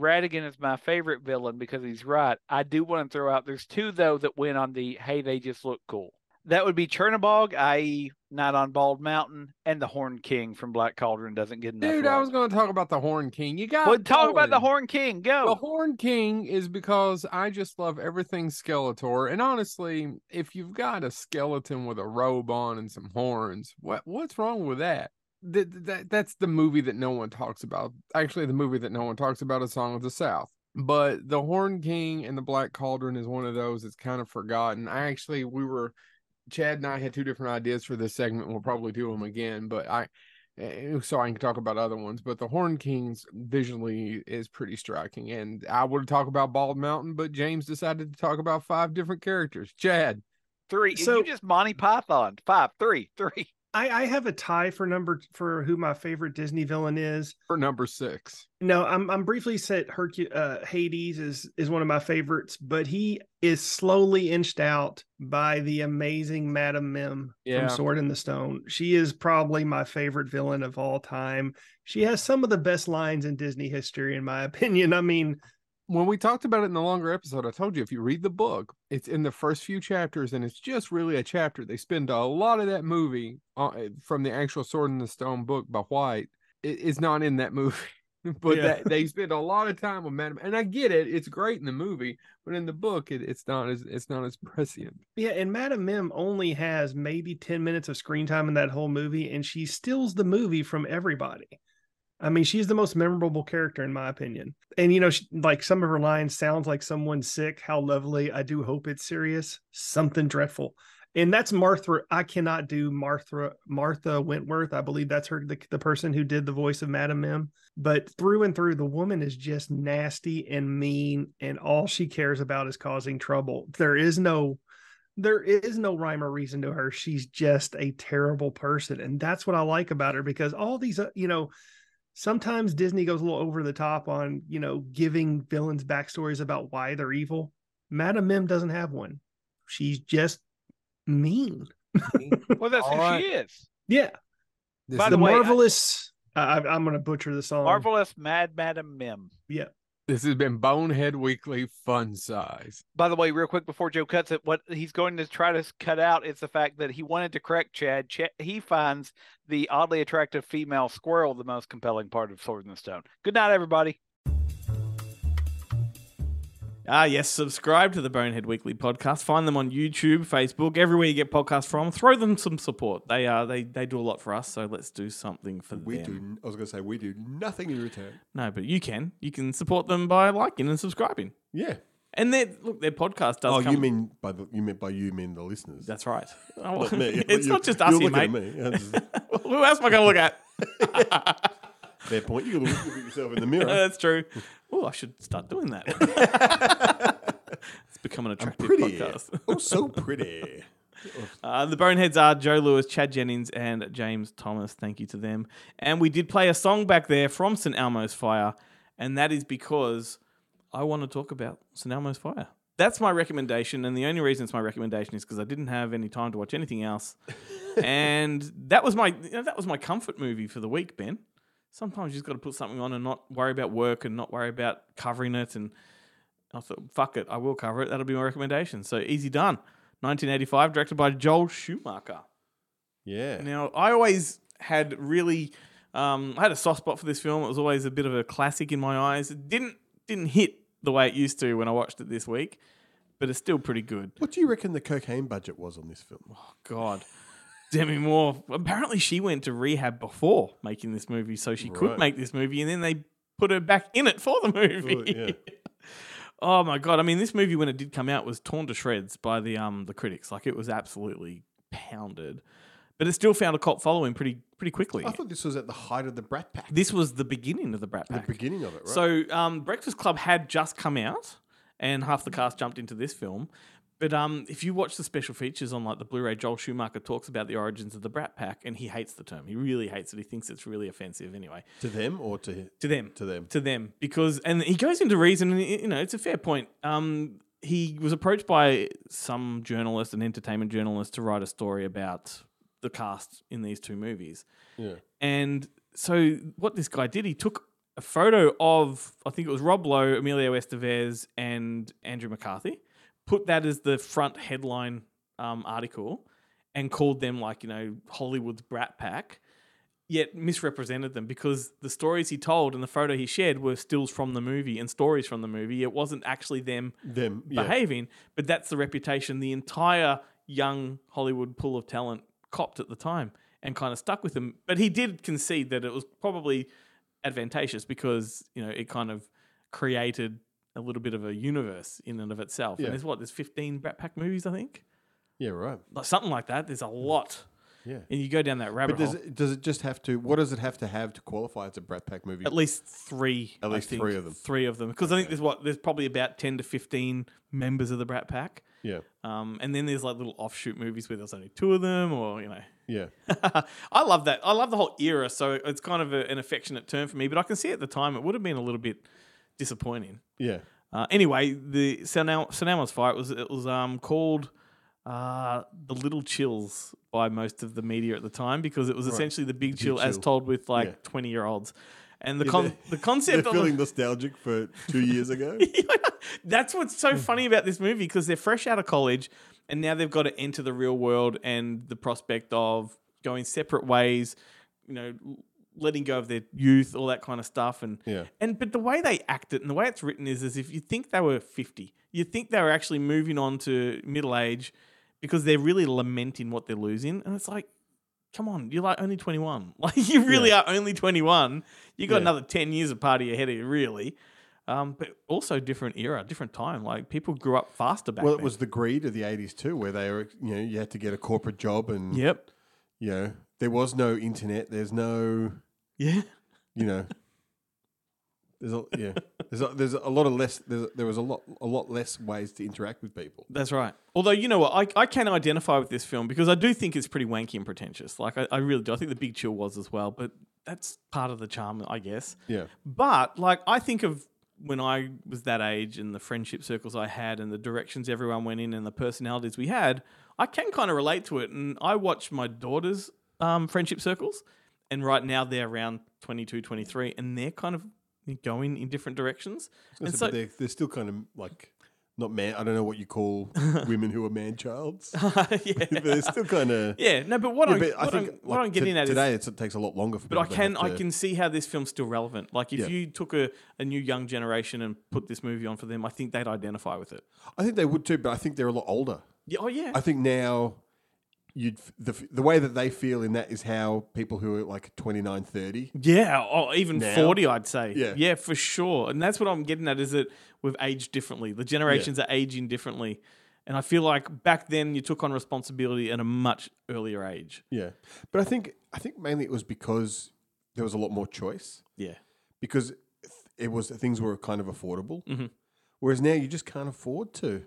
Ratigan is my favorite villain because he's right. I do want to throw out there's two though that went on the hey they just look cool. That would be Chernobog, i.e., not on Bald Mountain, and the Horn King from Black Cauldron doesn't get enough. Dude, I was going to talk about the Horn King. You got Well, talk about the going. Horn King. Go. The Horn King is because I just love everything Skeletor, and honestly, if you've got a skeleton with a robe on and some horns, what what's wrong with that? That, that that's the movie that no one talks about. Actually, the movie that no one talks about is Song of the South. But the Horn King and the Black Cauldron is one of those that's kind of forgotten. I actually we were Chad and I had two different ideas for this segment. We'll probably do them again, but I eh, so I can talk about other ones. But the Horn Kings visually is pretty striking, and I would talk about Bald Mountain, but James decided to talk about five different characters. Chad, Three. So- you just Monty Python. Five, three, three. I, I have a tie for number for who my favorite Disney villain is. for number six. No, I'm I'm briefly said Hercu- uh, Hades is is one of my favorites, but he is slowly inched out by the amazing Madame Mim Yeah. from Sword in the Stone. She is probably my favorite villain of all time. She has some of the best lines in Disney history, in my [laughs] opinion. I mean, when we talked about it in the longer episode, I told you if you read the book, it's in the first few chapters, and it's just really a chapter. They spend a lot of that movie uh, from the actual Sword in the Stone book by White. It, it's not in that [laughs] movie, but Yeah. that, they spend a lot of time with Madam. And I get it; it's great in the movie, but in the book, it, it's not as it's not as [laughs] prescient. Yeah, and Madame Mim only has maybe 10 minutes of screen time in that whole movie, and she steals the movie from everybody. I mean, she's the most memorable character in my opinion. And you know, she, like some of her lines sounds like someone sick. How lovely. I do hope it's serious. Something dreadful. And that's Martha. I cannot do Martha Martha Wentworth. I believe that's her the, the person who did the voice of Madame Mim. But through and through, the woman is just nasty and mean, and all she cares about is causing trouble. There is no there is no rhyme or reason to her. She's just a terrible person. And that's what I like about her because all these, uh, you know, sometimes Disney goes a little over the top on, you know, giving villains backstories about why they're evil. Madame Mim doesn't have one. She's just mean. [laughs] Well, that's All who right. she is. Yeah. This By the the way, marvelous. I, I, I'm going to butcher the song. Marvelous Mad Madam Mim. Yeah. This has been Bonehead Weekly Fun Size. By the way, real quick before Joe cuts it, what he's going to try to cut out is the fact that he wanted to correct Chad. Ch- he finds the oddly attractive female squirrel the most compelling part of Sword in the Stone. Good night, everybody. Ah, yes. Subscribe to the Bonehead Weekly podcast. Find them on YouTube, Facebook, everywhere you get podcasts from. Throw them some support. They are they they do a lot for us. So let's do something for them. We them. do. I was going to say we do nothing in return. No, but you can. You can support them by liking and subscribing. Yeah. And their look, their podcast does. oh, come, you mean by the you mean by you mean the listeners? that's right. Oh, Not me. [laughs] it's You- not just you're us here, mate. at me. I'm just- [laughs] Who else am I going to look at? [laughs] Fair point. You [laughs] look at yourself in the mirror. That's true. Oh, I should start doing that. [laughs] it's become an attractive pretty. podcast. oh, so pretty. [laughs] Uh, the Boneheads are Joe Lewis, Chad Jennings, and James Thomas. Thank you to them. And we did play a song back there from St. Elmo's Fire, and that is because I want to talk about St. Elmo's Fire. That's my recommendation, and the only reason it's my recommendation is because I didn't have any time to watch anything else, and that was my you know, that was my comfort movie for the week, Ben. Sometimes you just got to put something on and not worry about work and not worry about covering it. And I thought, fuck it, I will cover it. That'll be my recommendation. So easy done. 1985, directed by Joel Schumacher. Yeah. Now, I always had really, um, I had a soft spot for this film. It was always a bit of a classic in my eyes. It didn't didn't hit the way it used to when I watched it this week, but it's still pretty good. What do you reckon the cocaine budget was on this film? Oh God, Demi Moore. Apparently, she went to rehab before making this movie, so she could make this movie, and then they put her back in it for the movie. Oh, yeah. [laughs] oh my God! I mean, this movie when it did come out was torn to shreds by the um the critics. Like it was absolutely pounded, but it still found a cult following pretty pretty quickly. I thought this was at the height of the Brat Pack. This was the beginning of the Brat Pack. the beginning of it, right? So, um, Breakfast Club had just come out, and half the cast jumped into this film. But um, if you watch the special features on like the Blu-ray, Joel Schumacher talks about the origins of the Brat Pack, and he hates the term. He really hates it. He thinks it's really offensive. Anyway, To them or to to them, to them? to them because and he goes into reason and you know it's a fair point um he was approached by some journalist an entertainment journalist to write a story about the cast in these two movies Yeah. and so what this guy did he took a photo of i think it was rob lowe emilio estevez and andrew mccarthy put that as the front headline um, article and called them like you know hollywood's brat pack yet misrepresented them because the stories he told and the photo he shared were stills from the movie and stories from the movie. It wasn't actually them Them yeah. behaving, but that's the reputation the entire young Hollywood pool of talent copped at the time and kind of stuck with him. But he did concede that it was probably advantageous because, you know, it kind of created a little bit of a universe in and of itself. Yeah. And there's what, there's 15 Brat Pack movies, I think? Yeah, right. Like something like that. There's a lot. Yeah. And you go down that rabbit But does hole. it, does it just have to? What does it have to have to qualify as a Brat Pack movie? At least three. At I least think. three of them. Three of them, because I think there's what there's probably about ten to fifteen members of the Brat Pack. Yeah. Um, and then there's like little offshoot movies where there's only two of them, or you know. Yeah. [laughs] I love that. I love the whole era, so it's kind of a, an affectionate term for me. But I can see at the time it would have been a little bit disappointing. Yeah. Uh, anyway, the St. Elmo's Fire was it was um called uh, the Little Chills by most of the media at the time because it was Right. essentially the Big Big Chill as told with like Yeah. twenty year olds, and the Yeah, con- the concept They're of the- feeling nostalgic for two years ago. [laughs] that's what's so funny about this movie because they're fresh out of college and now they've got to enter the real world and the prospect of going separate ways, you know, letting go of their youth, all that kind of stuff. And Yeah. and but the way they act it and the way it's written is as if you think they were fifty, you think they were actually moving on to middle age because they're really lamenting what they're losing, and it's like. Come on, you're like only 21. [laughs] Like you really are only 21. You got Yeah. another 10 years of party ahead of you, really. Um, but also different era, different time. Like people grew up faster back well, it then. was the greed of the '80s too, where they were, you know, you had to get a corporate job, and Yep. you know, there was no internet. There's no, Yeah. you know, there's a yeah, there's a, there's a lot of less. There's, there was a lot a lot less ways to interact with people. That's right. Although you know what, I, I can identify with this film because I do think it's pretty wanky and pretentious. Like I, I really do. I think the Big Chill was as well, but that's part of the charm, I guess. Yeah. But like I think of when I was that age and the friendship circles I had and the directions everyone went in and the personalities we had, I can kind of relate to it. And I watch my daughter's um, friendship circles, and right now they're around 22, 23, and they're kind of going in different directions. And so, they're, they're still kind of like not man. I don't know what you call [laughs] women who are man childs. [laughs] yeah. [laughs] but they're still kind of Yeah, no, but what I'm- what I'm- what I'm getting at today it's, it takes a lot longer for. But I can I can see how this film's still relevant. Like if Yeah. you took a, a new young generation and put this movie on for them, I think they'd identify with it. I think they would too, but I think they're a lot older. Yeah, oh yeah. I think now you'd the the way that they feel in that is how people who are like 29, 30. Yeah, oh, even Now? 40, I'd say. Yeah. Yeah, for sure. And that's what I'm getting at is that we've aged differently. The generations are aging differently. And I feel like back then you took on responsibility at a much earlier age. Yeah, but I think I think mainly it was because there was a lot more choice. Yeah. because it was things were kind of affordable. Mhm. Whereas now you just can't afford to.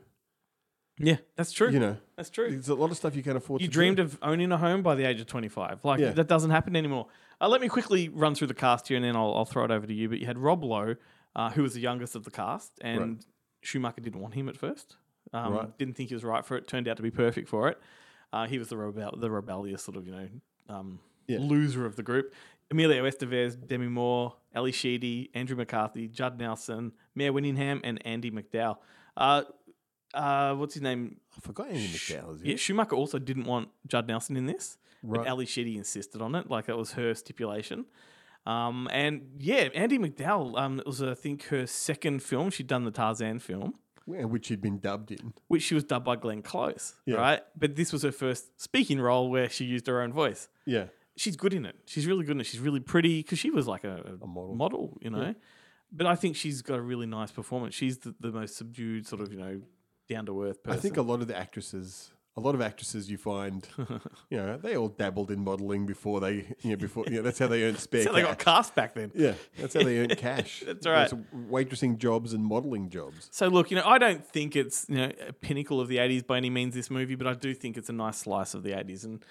Yeah, that's true. You know, That's true. There's a lot of stuff you can't afford. You to dreamed do. of owning a home by the age of 25. Like, Yeah. that doesn't happen anymore. Uh, let me quickly run through the cast here and then I'll, I'll throw it over to you. But you had Rob Lowe, uh, who was the youngest of the cast, and Right. Schumacher didn't want him at first. Um, Right. Didn't think he was right for it. Turned out to be perfect for it. Uh, he was the, rebel- the rebellious sort of, you know, um, Yeah. loser of the group. Emilio Estevez, Demi Moore, Ally Sheedy, Andrew McCarthy, Judd Nelson, Mare Winningham, and Andie MacDowell. Uh, uh, what's his name? I forgot Andie MacDowell. Is Yeah, Schumacher also didn't want Judd Nelson in this, Right. but Ally Sheedy insisted on it. Like that was her stipulation. Um, and yeah, Andie MacDowell. Um, it was I think her second film. She'd done the Tarzan film, Yeah, which she'd been dubbed in. which she was dubbed by Glenn Close, Yeah. right? But this was her first speaking role where she used her own voice. Yeah, She's good in it. She's really good in it. She's really pretty because she was like a, a model. you know. Yeah. But I think she's got a really nice performance. She's the, the most subdued, sort of, you know, down to earth I think a lot of the actresses a lot of actresses you find, [laughs] you know, they all dabbled in modeling before they, you know, before you know, that's how they earned spare. [laughs] That's how they got cast back then. Yeah, that's how they earned cash. [laughs] That's right. Waitressing jobs and modeling jobs. So look, you know, I don't think it's you know a pinnacle of the '80s by any means. This movie, but I do think it's a nice slice of the '80s, and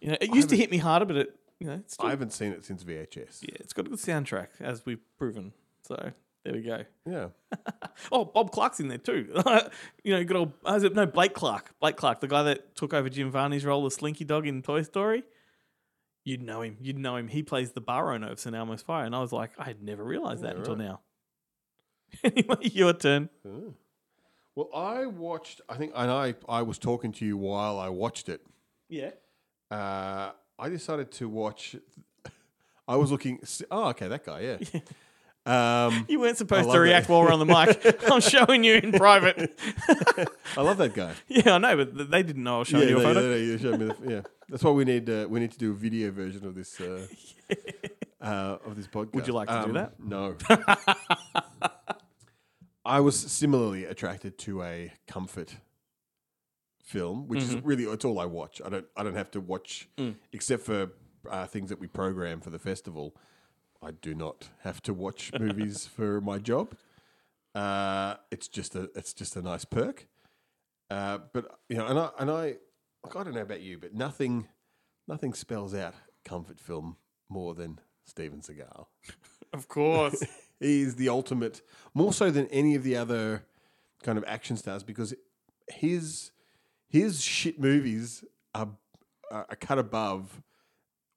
you know, it used to hit me harder, but it, you know, it's still, I haven't seen it since VHS. yeah, it's got a good soundtrack, as we've proven. So there we go. Yeah. [laughs] Oh, Bob Clark's in there too. [laughs] you know, good old uh, is it- no Blake Clark. Blake Clark, the guy that took over Jim Varney's role as Slinky Dog in Toy Story. You'd know him. You'd know him. He plays the bar owner of St. Elmo's Fire, and I was like, I had never realized that Yeah, until right. now. [laughs] anyway, your turn. Oh. Well, I watched. I think, and I I was talking to you while I watched it. Yeah. Uh, I decided to watch. I was looking. Oh, okay, that guy. Yeah. Um, [laughs] You weren't supposed to that. react while we're on the mic. [laughs] I'm showing you in private. [laughs] I love that guy. Yeah, I know, but they didn't know I was showing yeah, you a photo. they- they showed me the- yeah, that's why we need uh, we need to do a video version of this uh, uh, of this podcast. Would you like to do Um, that? No. I was similarly attracted to a comfort film, which is Mhm. really it's all I watch. I don't I don't have to watch Mm. except for uh, things that we program for the festival. I do not have to watch [laughs] movies for my job. Uh, it's just a it's just a nice perk. Uh, but you know, and I and I like, I don't know about you, but nothing nothing spells out comfort film more than Steven Seagal. [laughs] Of course. [laughs] he is the ultimate, more so than any of the other kind of action stars, because his his shit movies are are cut above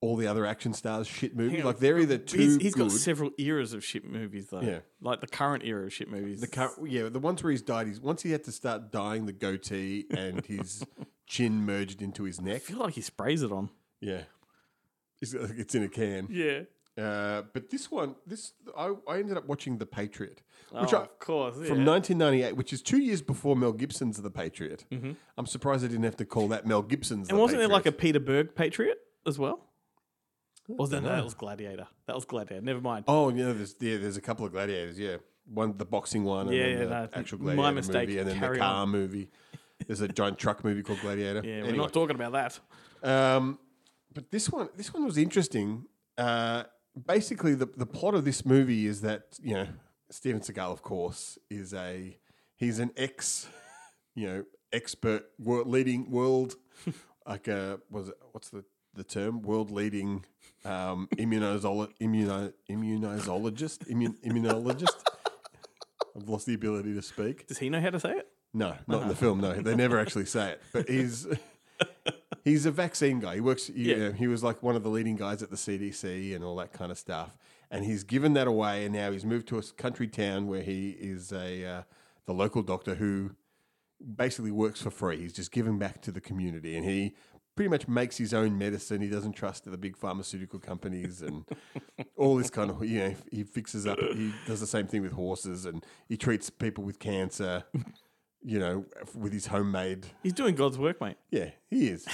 all the other action stars' shit movies. Like they're either too he's, he's good. got several eras of shit movies though. Yeah. like the current era of shit movies. The current, yeah, the ones where he's died. He's once he had to start dyeing the goatee and his [laughs] chin merged into his neck. I neck. feel like he sprays it on. Yeah, it's, it's in a can. Yeah. Uh, but this one, this I, I ended up watching The Patriot, which oh, I, of course. from yeah. 1998, which is two years before Mel Gibson's The Patriot. Mhm. I'm surprised I didn't have to call that Mel Gibson's. And wasn't there like a Peter Berg Patriot as well? Or was that, dunno. that was Gladiator? That was Gladiator. Never mind. Oh yeah, there's yeah, there's a couple of gladiators. Yeah, one the boxing one, and Yeah, then yeah, the no, actual my gladiator mistake. movie, and then the car on. movie. There's a giant truck movie called Gladiator. [laughs] Yeah, we're not talking about that. Um, but this one, this one was interesting. Uh, basically, the the plot of this movie is that you know Steven Seagal, of course, is a he's an ex, you know, expert, world leading world, [laughs] like a was it, what's the the term world leading um, immunozolo- immuno- immun- immunologist. [laughs] I've lost the ability to speak. Does he know how to say it? No, not in the film. No, they never actually say it. But he's [laughs] he's a vaccine guy. He works. You Yeah. know, he was like one of the leading guys at the CDC and all that kind of stuff. And he's given that away, and now he's moved to a s- country town where he is a uh, the local doctor who basically works for free. He's just giving back to the community, and he pretty much makes his own medicine. He doesn't trust the big pharmaceutical companies and all this kind of. You know, he fixes up. He does the same thing with horses, and he treats people with cancer. You know, with his homemade He's doing God's work, mate. yeah, he is.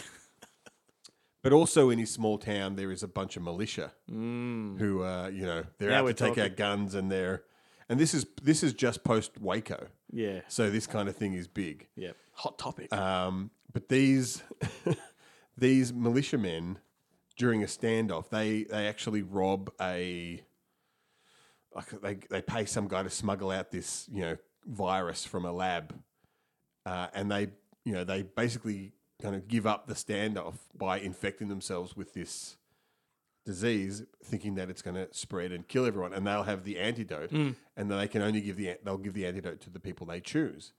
[laughs] but also in his small town, there is a bunch of militia who, uh, you know, they're Mm. Now out we're to take talking. out guns, and they're, and this is this is just post Waco, Yeah. so this kind of thing is big. Yeah. Hot topic. Um, but these [laughs] these militiamen during a standoff, they they actually rob a like they they pay some guy to smuggle out this you know virus from a lab, uh, and they you know they basically kind of give up the standoff by infecting themselves with this disease, thinking that it's going to spread and kill everyone, and they'll have the antidote, and then they can only give the they'll give the antidote to the people they choose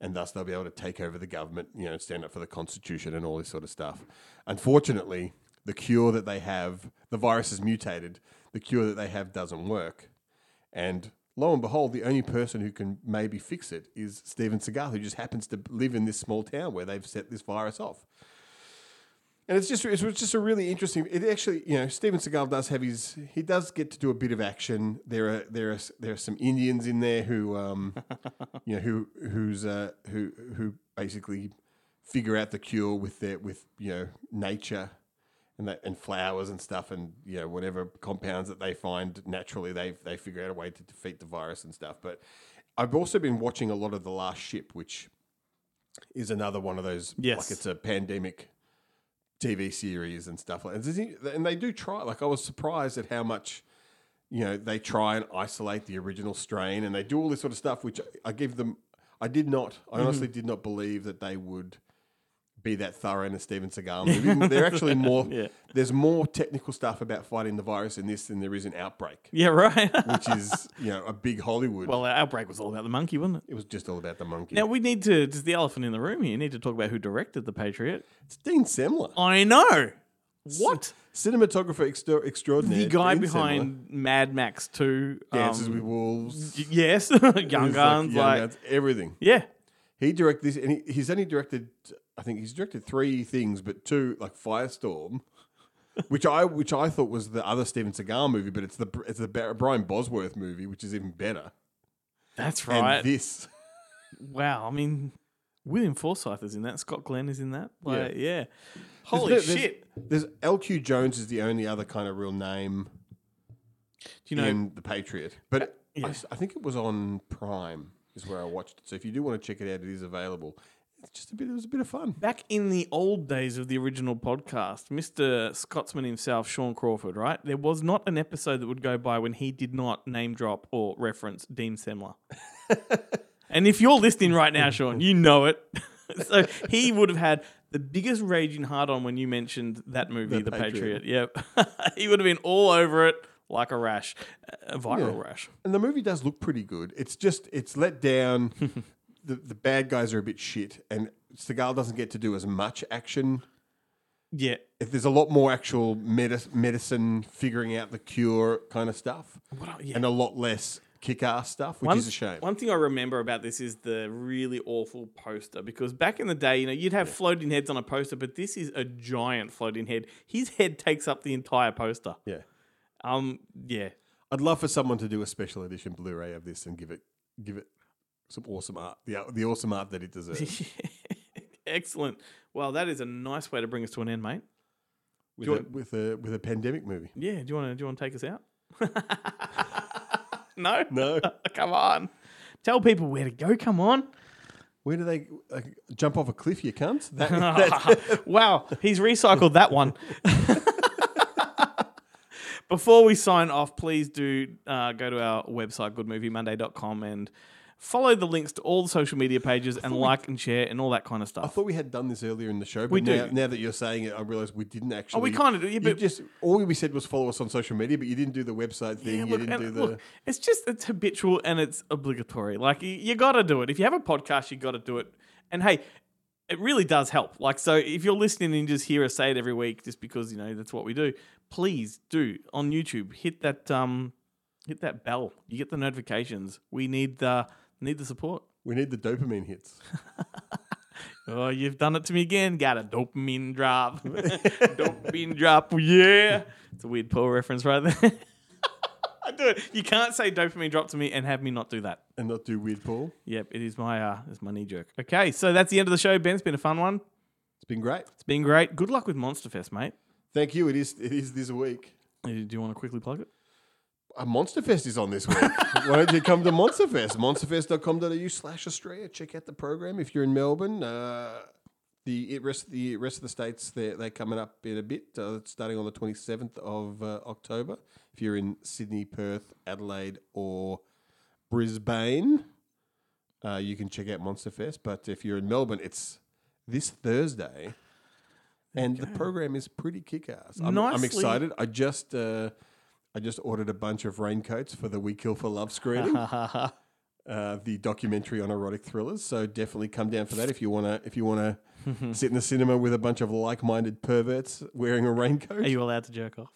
and thus they'll be able to take over the government, you know, stand up for the constitution and all this sort of stuff. Unfortunately, the cure that they have, the virus is mutated. The cure that they have doesn't work, and lo and behold, the only person who can maybe fix it is Steven Seagal, who just happens to live in this small town where they've set this virus off. And it's just it's just a really interesting. It actually, you know, Steven Seagal does have his. He does get to do a bit of action. There are there are there are some Indians in there who, um, [laughs] you know, who who's uh, who who basically figure out the cure with their with you know nature and that and flowers and stuff and you know whatever compounds that they find naturally they they figure out a way to defeat the virus and stuff. But I've also been watching a lot of the Last Ship, which is another one of those. Yes. like it's a pandemic TV series and stuff like. that. And they do try. Like I was surprised at how much. You know, they try and isolate the original strain, and they do all this sort of stuff, which I give them. I did not. I mm-hmm. honestly did not believe that they would be that thorough in a Steven Seagal [laughs] movie. They're actually more. Yeah. There's more technical stuff about fighting the virus in this than there is in Outbreak, Yeah, right. [laughs] which is you know a big Hollywood. well, outbreak was all about the monkey, wasn't it? it was just all about the monkey. Now we need to. Just the elephant in the room here. You need to talk about who directed the Patriot. it's Dean Semler, I know. What? cinematographer extra- extraordinaire. The guy Dean behind Mad Max 2. Semler. Dances um, with Wolves, y- Yes. [laughs] Young like Guns. Young Like, Guns, everything. yeah. He directed this, and he, he's only directed. I think he's directed three things, but two like Firestorm, which I which I thought was the other Steven Seagal movie, but it's the it's the Brian Bosworth movie, which is even better. That's right. And this, wow. I mean, William Forsythe is in that. Scott Glenn is in that. Like, yeah. Holy There's- there's- shit. There's LQ Jones is the only other kind of real name Do you know, in the Patriot, but yeah. I, I think it was on Prime is where I watched it. So if you do want to check it out, it is available. It's just a bit. It was a bit of fun. back in the old days of the original podcast, Mr. Scotsman himself, Sean Crawford, right? There was not an episode that would go by when he did not name drop or reference Dean Semler. [laughs] and if you're listening right now, Sean, you know it. [laughs] so he would have had the biggest raging hard on when you mentioned that movie, The The, Patriot. Patriot. Yep. [laughs] he would have been all over it like a rash, a viral Yeah. rash. And the movie does look pretty good. It's just it's let down. [laughs] the the bad guys are a bit shit, and Seagal doesn't get to do as much action. Yeah. If there's a lot more actual medi- medicine, figuring out the cure kind of stuff, yeah. and a lot less kick-ass stuff, which one, is a shame. One thing I remember about this is the really awful poster because back in the day, you know, you'd have floating heads on a poster, but this is a giant floating head. His head takes up the entire poster. yeah, Um, yeah. I'd love for someone to do a special edition Blu-ray of this and give it give it some awesome art, the the awesome art that it deserves. [laughs] Excellent. Well, that is a nice way to bring us to an end, mate. with, a, it. with a with a pandemic movie. Yeah. Do you want to? Do you want to take us out? [laughs] no. No, [laughs] Come on. Tell people where to go. Come on. where do they like, jump off a cliff? You can't. That, wow, he's recycled that one. Before we sign off, please do uh, go to our website, goodmoviemonday.com, and follow the links to all the social media pages and like and share and all that kind of stuff. I thought we had done this earlier in the show, but We now, do. now that you're saying it, I realize we didn't actually. Oh, we kind of do, yeah, you but just all we said was follow us on social media, but you didn't do the website thing. Yeah, you look, didn't and do the. look, it's just it's habitual and it's obligatory. Like you, you got to do it. If you have a podcast, you got to do it. And hey, it really does help. Like so, if you're listening and you just hear us say it every week, just because you know that's what we do, please do on YouTube hit that um hit that bell. You get the notifications. We need the need the support. we need the dopamine hits. [laughs] Oh, you've done it to me again. Got a dopamine drop. [laughs] dopamine drop. Yeah. It's a weird Paul reference right there. [laughs] I do it. You can't say dopamine drop to me and have me not do that. and not do weird Paul. Yep, it is my uh, it's my knee jerk. Okay, so that's the end of the show. Ben, it's been a fun one. It's been great. It's been great. Good luck with Monster Fest, mate. Thank you. It is. It is this week. Do you want to quickly plug it? Uh, Monsterfest is on this week. [laughs] Why don't you come to Monsterfest? Monsterfest.com.au slash Australia. Check out the program if you're in Melbourne. Uh, the it rest the rest of the states they're, they're coming up in a bit, uh, starting on the 27th of uh, October. If you're in Sydney, Perth, Adelaide, or Brisbane, uh, you can check out Monsterfest. But if you're in Melbourne, it's this Thursday. And the program is pretty kick-ass. I'm, I'm Nicely- excited. I just uh, I just ordered a bunch of raincoats for the We Kill for Love screening, [laughs] uh, the documentary on erotic thrillers. So definitely come down for that if you wanna if you wanna [laughs] sit in the cinema with a bunch of like-minded perverts wearing a raincoat. Are you allowed to jerk off?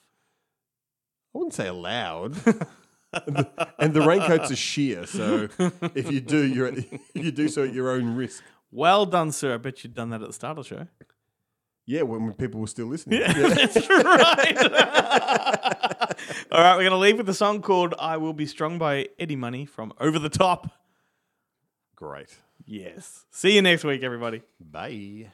I wouldn't say allowed. and, [laughs] the, and the raincoats are sheer, so if you do, you're at, you do so at your own risk. Well done, sir. I bet you'd done that at the start of the show. Yeah, when, when people were still listening. Yeah, [laughs] That's right. [laughs] All right, we're going to leave with a song called I Will Be Strong by Eddie Money from Over the Top. Great. Yes. See you next week, everybody. Bye.